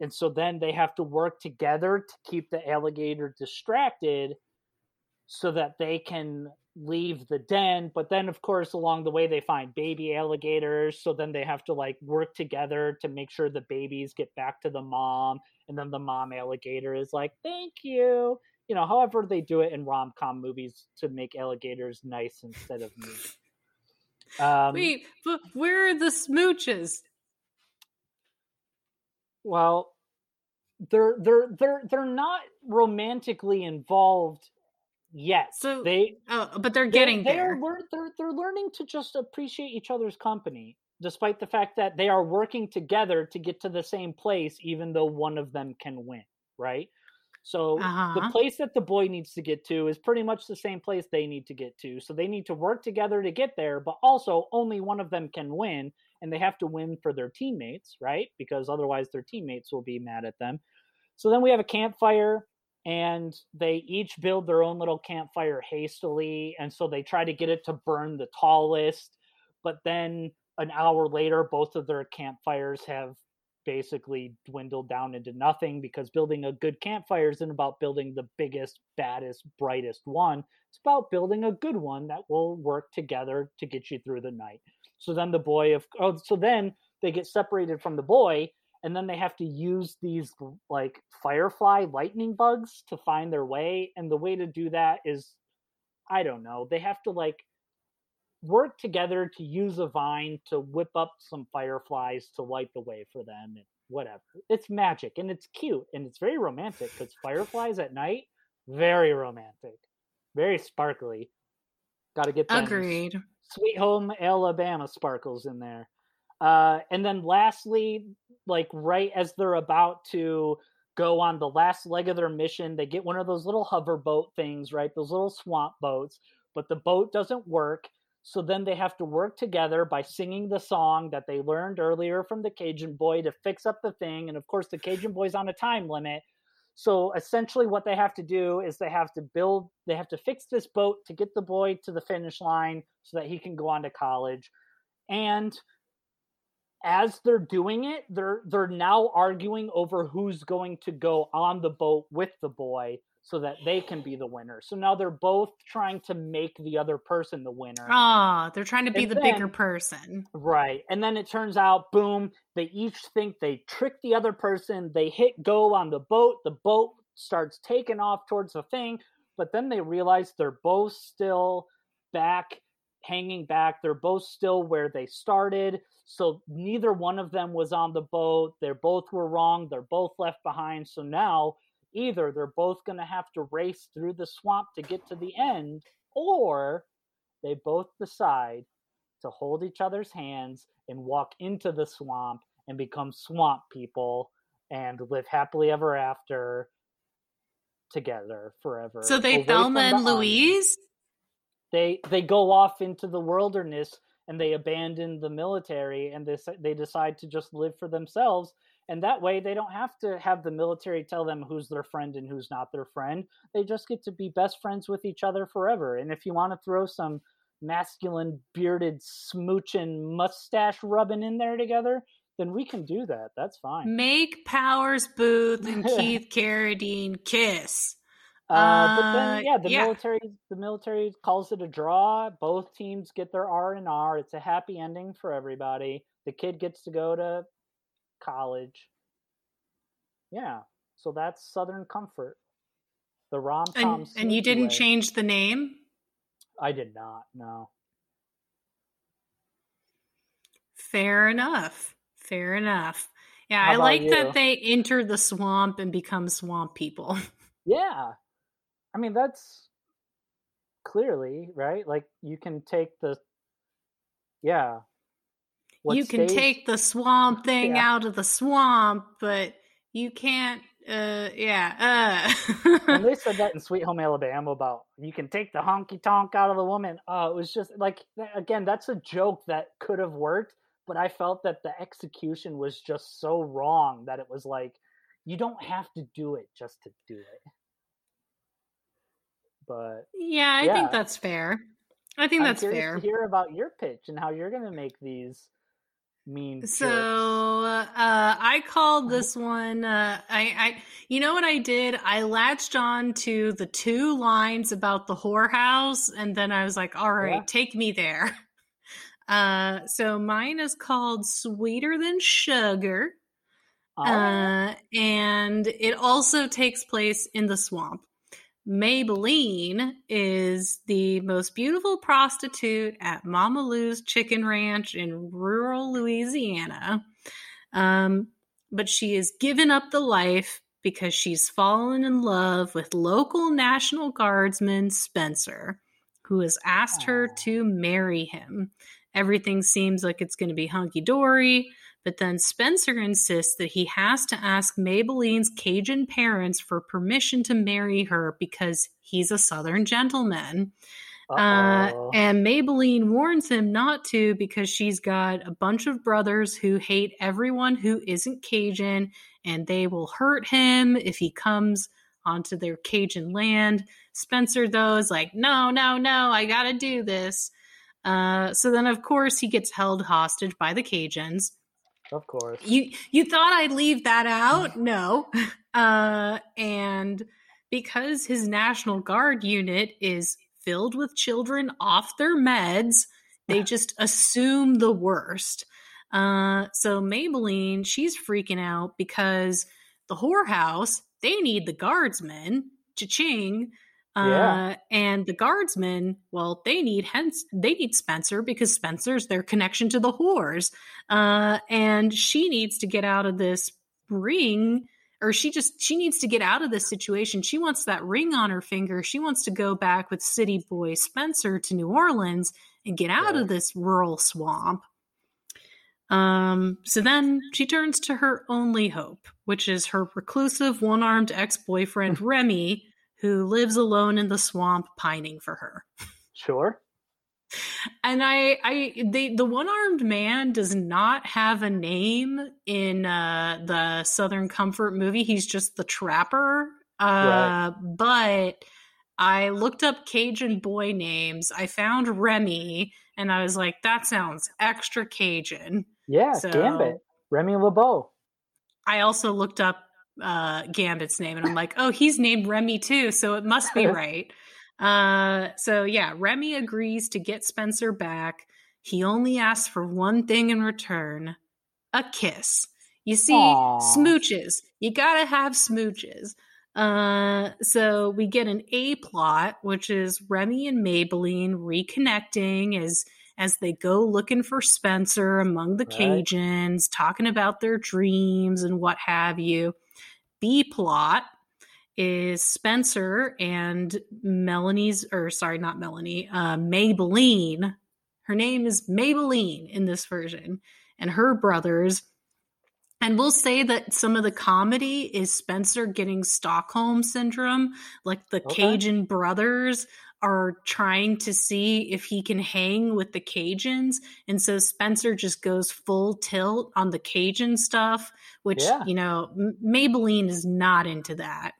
S2: and so then they have to work together to keep the alligator distracted so that they can leave the den but then of course along the way they find baby alligators so then they have to like work together to make sure the babies get back to the mom and then the mom alligator is like thank you you know, however they do it in rom com movies to make alligators nice instead of mean.
S1: Um, Wait, but where are the smooches?
S2: Well, they're they're they're they're not romantically involved yet.
S1: So
S2: they
S1: oh, but they're getting
S2: they,
S1: there.
S2: They're, they're they're learning to just appreciate each other's company, despite the fact that they are working together to get to the same place, even though one of them can win. Right. So
S1: Uh-huh.
S2: the place that the boy needs to get to is pretty much the same place they need to get to. So they need to work together to get there, but also only one of them can win, and they have to win for their teammates, right? Because otherwise their teammates will be mad at them. So then we have a campfire, and they each build their own little campfire hastily, and so they try to get it to burn the tallest, but then an hour later, both of their campfires have basically dwindled down into nothing because building a good campfire isn't about building the biggest, baddest, brightest one. It's about building a good one that will work together to get you through the night. So then the boy of oh, so then they get separated from the boy, and then they have to use these like firefly lightning bugs to find their way. And the way to do that is, I don't know, they have to like work together to use a vine to whip up some fireflies to light the way for them and whatever. It's magic and it's cute and it's very romantic because fireflies at night, very romantic, very sparkly. Got to get them
S1: Agreed.
S2: Sweet Home Alabama sparkles in there. Uh, and then lastly, like right as they're about to go on the last leg of their mission, they get one of those little hover boat things, right? Those little swamp boats, but the boat doesn't work. So then they have to work together by singing the song that they learned earlier from the Cajun boy to fix up the thing. And of course, the Cajun boy's on a time limit. So essentially, what they have to do is they have to build, they have to fix this boat to get the boy to the finish line so that he can go on to college. And as they're doing it, they're they're now arguing over who's going to go on the boat with the boy so that they can be the winner. So now they're both trying to make the other person the winner.
S1: Ah, they're trying to be
S2: And
S1: the bigger person.
S2: Right. And then it turns out, boom, they each think they tricked the other person. They hit go on the boat. The boat starts taking off towards the thing, but then they realize they're both still back, hanging back. They're both still where they started. So neither one of them was on the boat. They're both were wrong. They're both left behind. So now either they're both going to have to race through the swamp to get to the end, or they both decide to hold each other's hands and walk into the swamp and become swamp people and live happily ever after together forever.
S1: So they Thelma and. Louise.
S2: They they go off into the wilderness and they abandon the military and they they decide to just live for themselves and that way they don't have to have the military tell them who's their friend and who's not their friend. They just get to be best friends with each other forever. And if you want to throw some masculine bearded smooching mustache rubbing in there together, then we can do that. That's fine.
S1: Make Powers Boothe and Keith Carradine kiss.
S2: Uh, but
S1: Uh,
S2: then, yeah, the
S1: yeah.
S2: military the military calls it a draw. Both teams get their R and R. It's a happy ending for everybody. The kid gets to go to college. Yeah, so that's Southern Comfort. The rom com.
S1: And, and you didn't change the name?
S2: I did not. No.
S1: Fair enough. Fair enough. Yeah,
S2: How
S1: I like
S2: you?
S1: that they enter the swamp and become swamp people.
S2: Yeah, I mean that's clearly right. Like you can take the. Yeah. What
S1: you can
S2: stays-
S1: take the swamp thing
S2: Yeah.
S1: out of the swamp, but you can't uh yeah. Uh
S2: they said that in Sweet Home Alabama about you can take the honky tonk out of the woman, oh, it was just like again, that's a joke that could have worked, but I felt that the execution was just so wrong that it was like you don't have to do it just to do it. But
S1: Yeah, I
S2: Yeah.
S1: think that's fair. I think
S2: I'm
S1: that's fair.
S2: to hear about your pitch and how you're going to make these mean.
S1: So uh, I called
S2: Uh-huh.
S1: this one. Uh, I, I, you know what I did? I latched on to the two lines about the whorehouse, and then I was like, "All right,
S2: Yeah.
S1: take me there." Uh, so mine is called "Sweeter Than Sugar,"
S2: Oh,
S1: uh, and it also takes place in the swamp. Maybelline is the most beautiful prostitute at Mama Lou's Chicken Ranch in rural Louisiana. Um, but she has given up the life because she's fallen in love with local National Guardsman Spencer, who has asked her to marry him. Everything seems like it's going to be hunky dory, but then Spencer insists that he has to ask Maybelline's Cajun parents for permission to marry her because he's a Southern gentleman. Uh, and Maybelline warns him not to because she's got a bunch of brothers who hate everyone who isn't Cajun and they will hurt him if he comes onto their Cajun land. Spencer, though, is like, no, no, no, I gotta do this. Uh, so then, of course, he gets held hostage by the Cajuns.
S2: Of course.
S1: You you thought I'd leave that out? No. Uh, and because his National Guard unit is filled with children off their meds, they just assume the worst. Uh, so Maybelline, she's freaking out because the whorehouse, they need the guardsmen, cha-ching. Uh, yeah. and the guardsmen, well, they need hence they need Spencer because Spencer's their connection to the whores. Uh, and she needs to get out of this ring or she just she needs to get out of this situation. She wants that ring on her finger. She wants to go back with city boy Spencer to New Orleans and get out yeah. of this rural swamp. Um, so then she turns to her only hope, which is her reclusive one armed ex boyfriend, Remy, who lives alone in the swamp pining for her.
S2: Sure.
S1: And I, I, the the one armed man does not have a name in uh, the Southern Comfort movie. He's just the trapper. Uh, right. But I looked up Cajun boy names. I found Remy, and I was like, that sounds extra Cajun.
S2: Yeah, so, Gambit, Remy LeBeau.
S1: I also looked up uh, Gambit's name, and I'm like, oh, he's named Remy too, so it must be right. uh, so yeah, Remy agrees to get Spencer back. He only asks for one thing in return: a kiss. You see, Aww. smooches. You gotta have smooches. Uh, so we get an A plot, which is Remy and Maybelline reconnecting as as they go looking for Spencer among the right. Cajuns, talking about their dreams and what have you. B plot is Spencer and Melanie's, or sorry, not Melanie, uh, Maybelline. Her name is Maybelline in this version, and her brothers. And we'll say that some of the comedy is Spencer getting Stockholm syndrome, like the okay. Cajun brothers are trying to see if he can hang with the Cajuns. And so Spencer just goes full tilt on the Cajun stuff, which, yeah. you know, Maybelline is not into that.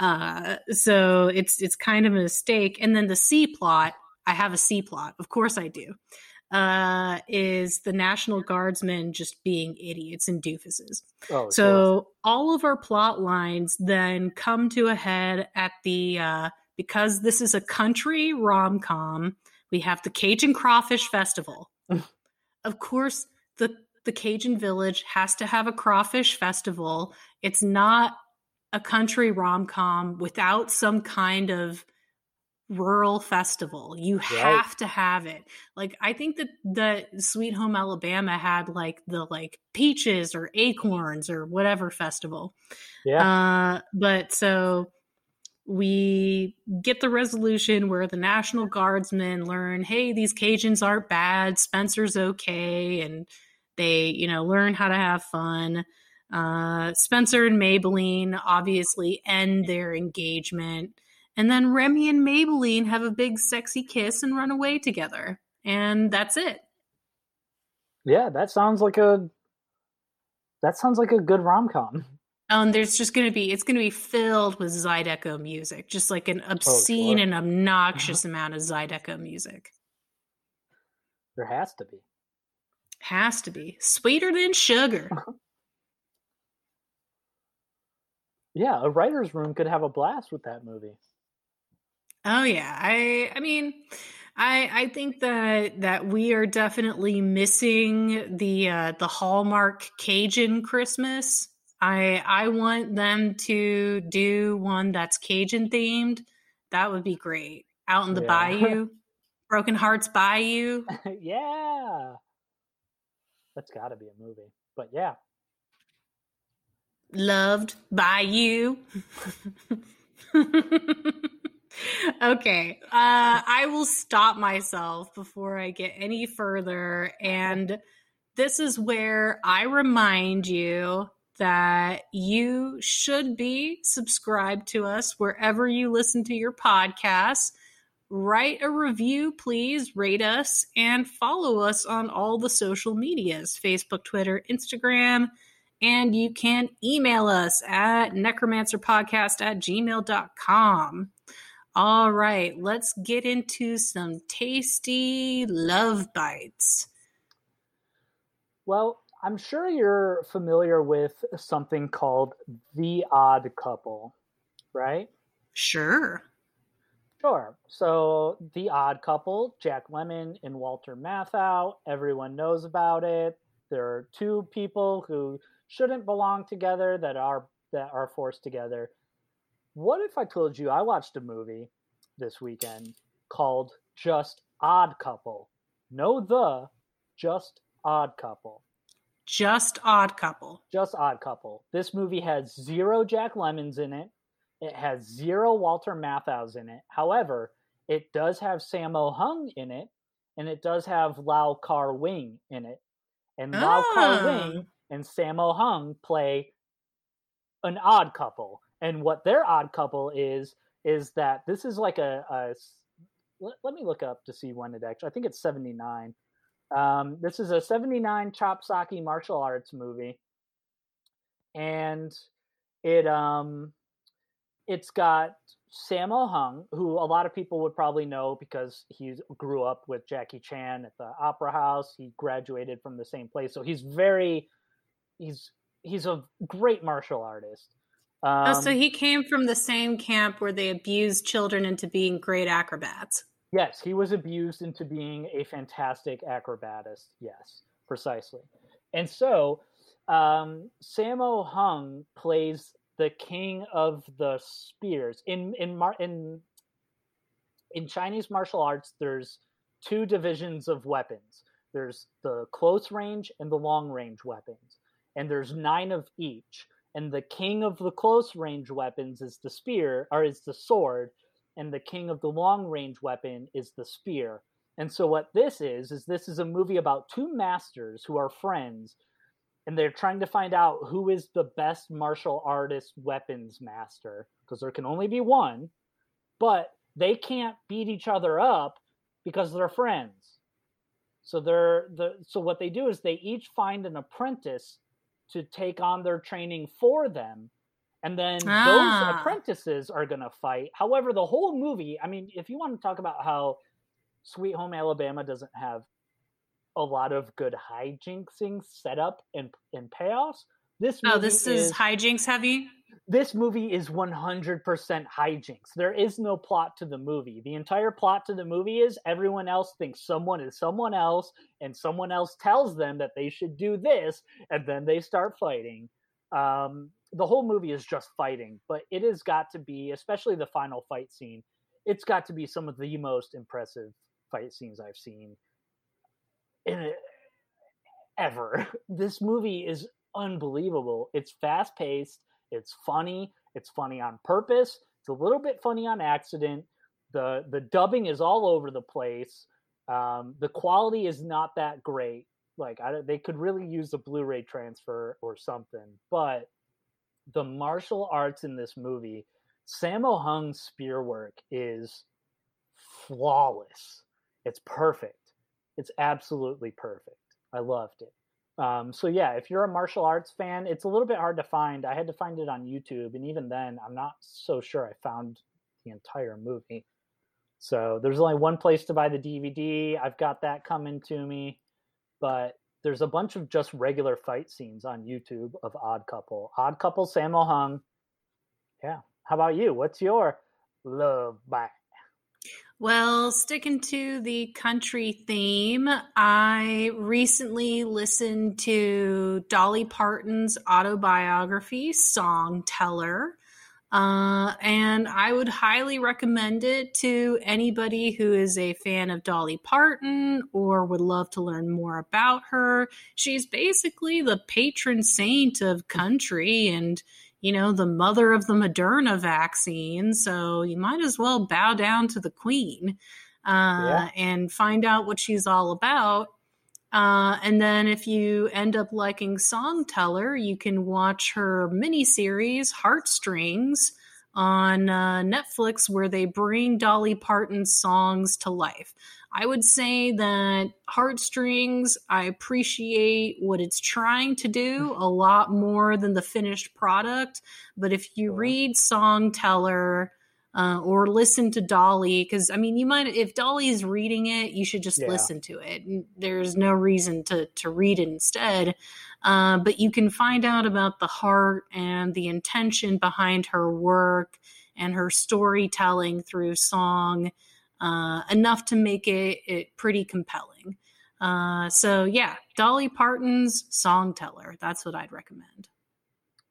S1: Uh, so it's it's kind of a mistake. And then the C plot, I have a C plot. Of course I do. Uh, is the National Guardsmen just being idiots and doofuses. Oh, so all of our plot lines then come to a head at the uh, because this is a country rom com, we have the Cajun Crawfish Festival. of course, the the Cajun Village has to have a crawfish festival. It's not a country rom com without some kind of rural festival. You right. have to have it. Like I think that the Sweet Home Alabama had like the like peaches or acorns or whatever festival. Yeah. Uh, but so we get the resolution where the National Guardsmen learn, hey, these Cajuns aren't bad, Spencer's okay, and they, you know, learn how to have fun. Uh, Spencer and Maybelline obviously end their engagement. And then Remy and Maybelline have a big sexy kiss and run away together. And that's it.
S2: Yeah, that sounds like a that sounds like a good rom com.
S1: Um, there's just going to be it's going to be filled with Zydeco music, just like an obscene oh, sure. and obnoxious uh-huh. amount of Zydeco music.
S2: There has to be.
S1: Has to be sweeter than sugar.
S2: yeah, a writer's room could have a blast with that movie.
S1: Oh yeah, I I mean, I I think that that we are definitely missing the uh, the Hallmark Cajun Christmas I I want them to do one that's Cajun themed. That would be great. Out in the yeah. bayou, Broken Hearts Bayou.
S2: yeah, that's got to be a movie. But yeah.
S1: loved by you. okay, uh, I will stop myself before I get any further. And this is where I remind you that you should be subscribed to us wherever you listen to your podcasts. Write a review, please, rate us, and follow us on all the social medias Facebook, Twitter, Instagram. And you can email us at necromancerpodcast at gmail.com. All right, let's get into some tasty love bites.
S2: Well, I'm sure you're familiar with something called The Odd Couple, right?
S1: Sure.
S2: Sure. So, The Odd Couple, Jack Lemmon and Walter Matthau, everyone knows about it. There are two people who shouldn't belong together that are that are forced together. What if I told you I watched a movie this weekend called Just Odd Couple? No the, just Odd Couple.
S1: Just Odd Couple.
S2: Just Odd Couple. This movie has zero Jack Lemmons in it. It has zero Walter Matthau's in it. However, it does have Sammo Hung in it, and it does have Lau Kar Wing in it. And oh. Lau ah. Kar Wing and Sammo Hung play an odd couple. And what their odd couple is is that this is like a, a let, let, me look up to see when it actually. I think it's seventy nine. Um, this is a seventy nine chop socky martial arts movie, and it um it's got Sammo Hung, who a lot of people would probably know because he grew up with Jackie Chan at the Opera House. He graduated from the same place, so he's very he's he's a great martial artist.
S1: Um, oh, so um, he came from the same camp where they abused children into being great acrobats.
S2: Yes, he was abused into being a fantastic acrobatist. Yes, precisely. And so, um, Sammo Hung plays the king of the spears in in Mar- in in Chinese martial arts. There's two divisions of weapons. There's the close range and the long range weapons and there's nine of each. And the king of the close range weapons is the spear, or is the sword, and the king of the long range weapon is the spear. And so what this is is this is a movie about two masters who are friends and they're trying to find out who is the best martial artist weapons master because there can only be one, but they can't beat each other up because they're friends. So they're the so what they do is they each find an apprentice to take on their training for them and then ah. those apprentices are going to fight however the whole movie i mean if you want to talk about how sweet home alabama doesn't have a lot of good hijinksing set up and, and payoffs this movie
S1: oh this is, is hijinks heavy
S2: this movie is 100% hijinks. There is no plot to the movie. The entire plot to the movie is everyone else thinks someone is someone else, and someone else tells them that they should do this, and then they start fighting. Um, the whole movie is just fighting, but it has got to be, especially the final fight scene, it's got to be some of the most impressive fight scenes I've seen in ever. This movie is unbelievable. It's fast paced it's funny. It's funny on purpose. It's a little bit funny on accident. The the dubbing is all over the place. Um, the quality is not that great. Like I, they could really use a Blu-ray transfer or something. But the martial arts in this movie, Sammo Hung's spear work is flawless. It's perfect. It's absolutely perfect. I loved it. Um, so yeah, if you're a martial arts fan, it's a little bit hard to find. I had to find it on YouTube, and even then, I'm not so sure I found the entire movie. So there's only one place to buy the DVD. I've got that coming to me, but there's a bunch of just regular fight scenes on YouTube of Odd Couple. Odd Couple, Sammo Hung. Yeah. How about you? What's your love bite?
S1: Well, sticking to the country theme, I recently listened to Dolly Parton's autobiography, Songteller. Uh, and I would highly recommend it to anybody who is a fan of Dolly Parton or would love to learn more about her. She's basically the patron saint of country and, you know, the mother of the Moderna vaccine. So you might as well bow down to the queen uh, yeah. and find out what she's all about. Uh, and then if you end up liking Songteller, you can watch her miniseries Heartstrings on uh, Netflix, where they bring Dolly Parton's songs to life. I would say that Heartstrings, I appreciate what it's trying to do a lot more than the finished product. But if you read Songteller, uh, or listen to Dolly because I mean, you might if Dolly is reading it, you should just yeah. listen to it. There's no reason to to read it instead. Uh, but you can find out about the heart and the intention behind her work and her storytelling through song uh, enough to make it, it pretty compelling. Uh, so yeah, Dolly Parton's Songteller. That's what I'd recommend.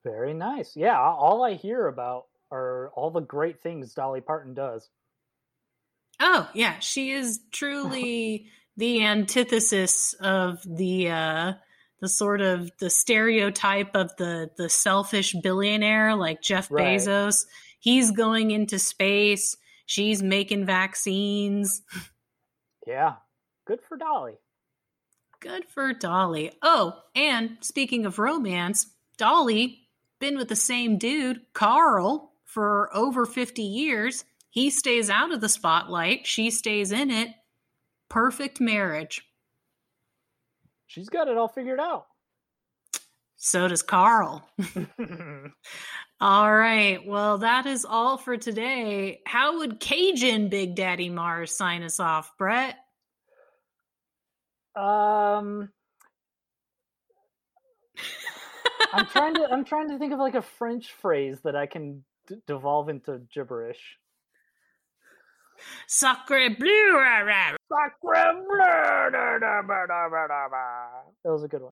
S2: Very nice. Yeah, all I hear about are all the great things Dolly Parton does.
S1: Oh, yeah, she is truly the antithesis of the uh the sort of the stereotype of the the selfish billionaire like Jeff right. Bezos. He's going into space, she's making vaccines.
S2: Yeah. Good for Dolly.
S1: Good for Dolly. Oh, and speaking of romance, Dolly been with the same dude, Carl, for over 50 years. He stays out of the spotlight, she stays in it. Perfect marriage.
S2: She's got it all figured out.
S1: So does Carl. all right. Well, that is all for today. How would Cajun Big Daddy Mars sign us off, Brett?
S2: Um I'm trying to I'm trying to think of like a French phrase that I can d- devolve into gibberish.
S1: Sacre bleu!
S2: Sacre bleu! That was a good one.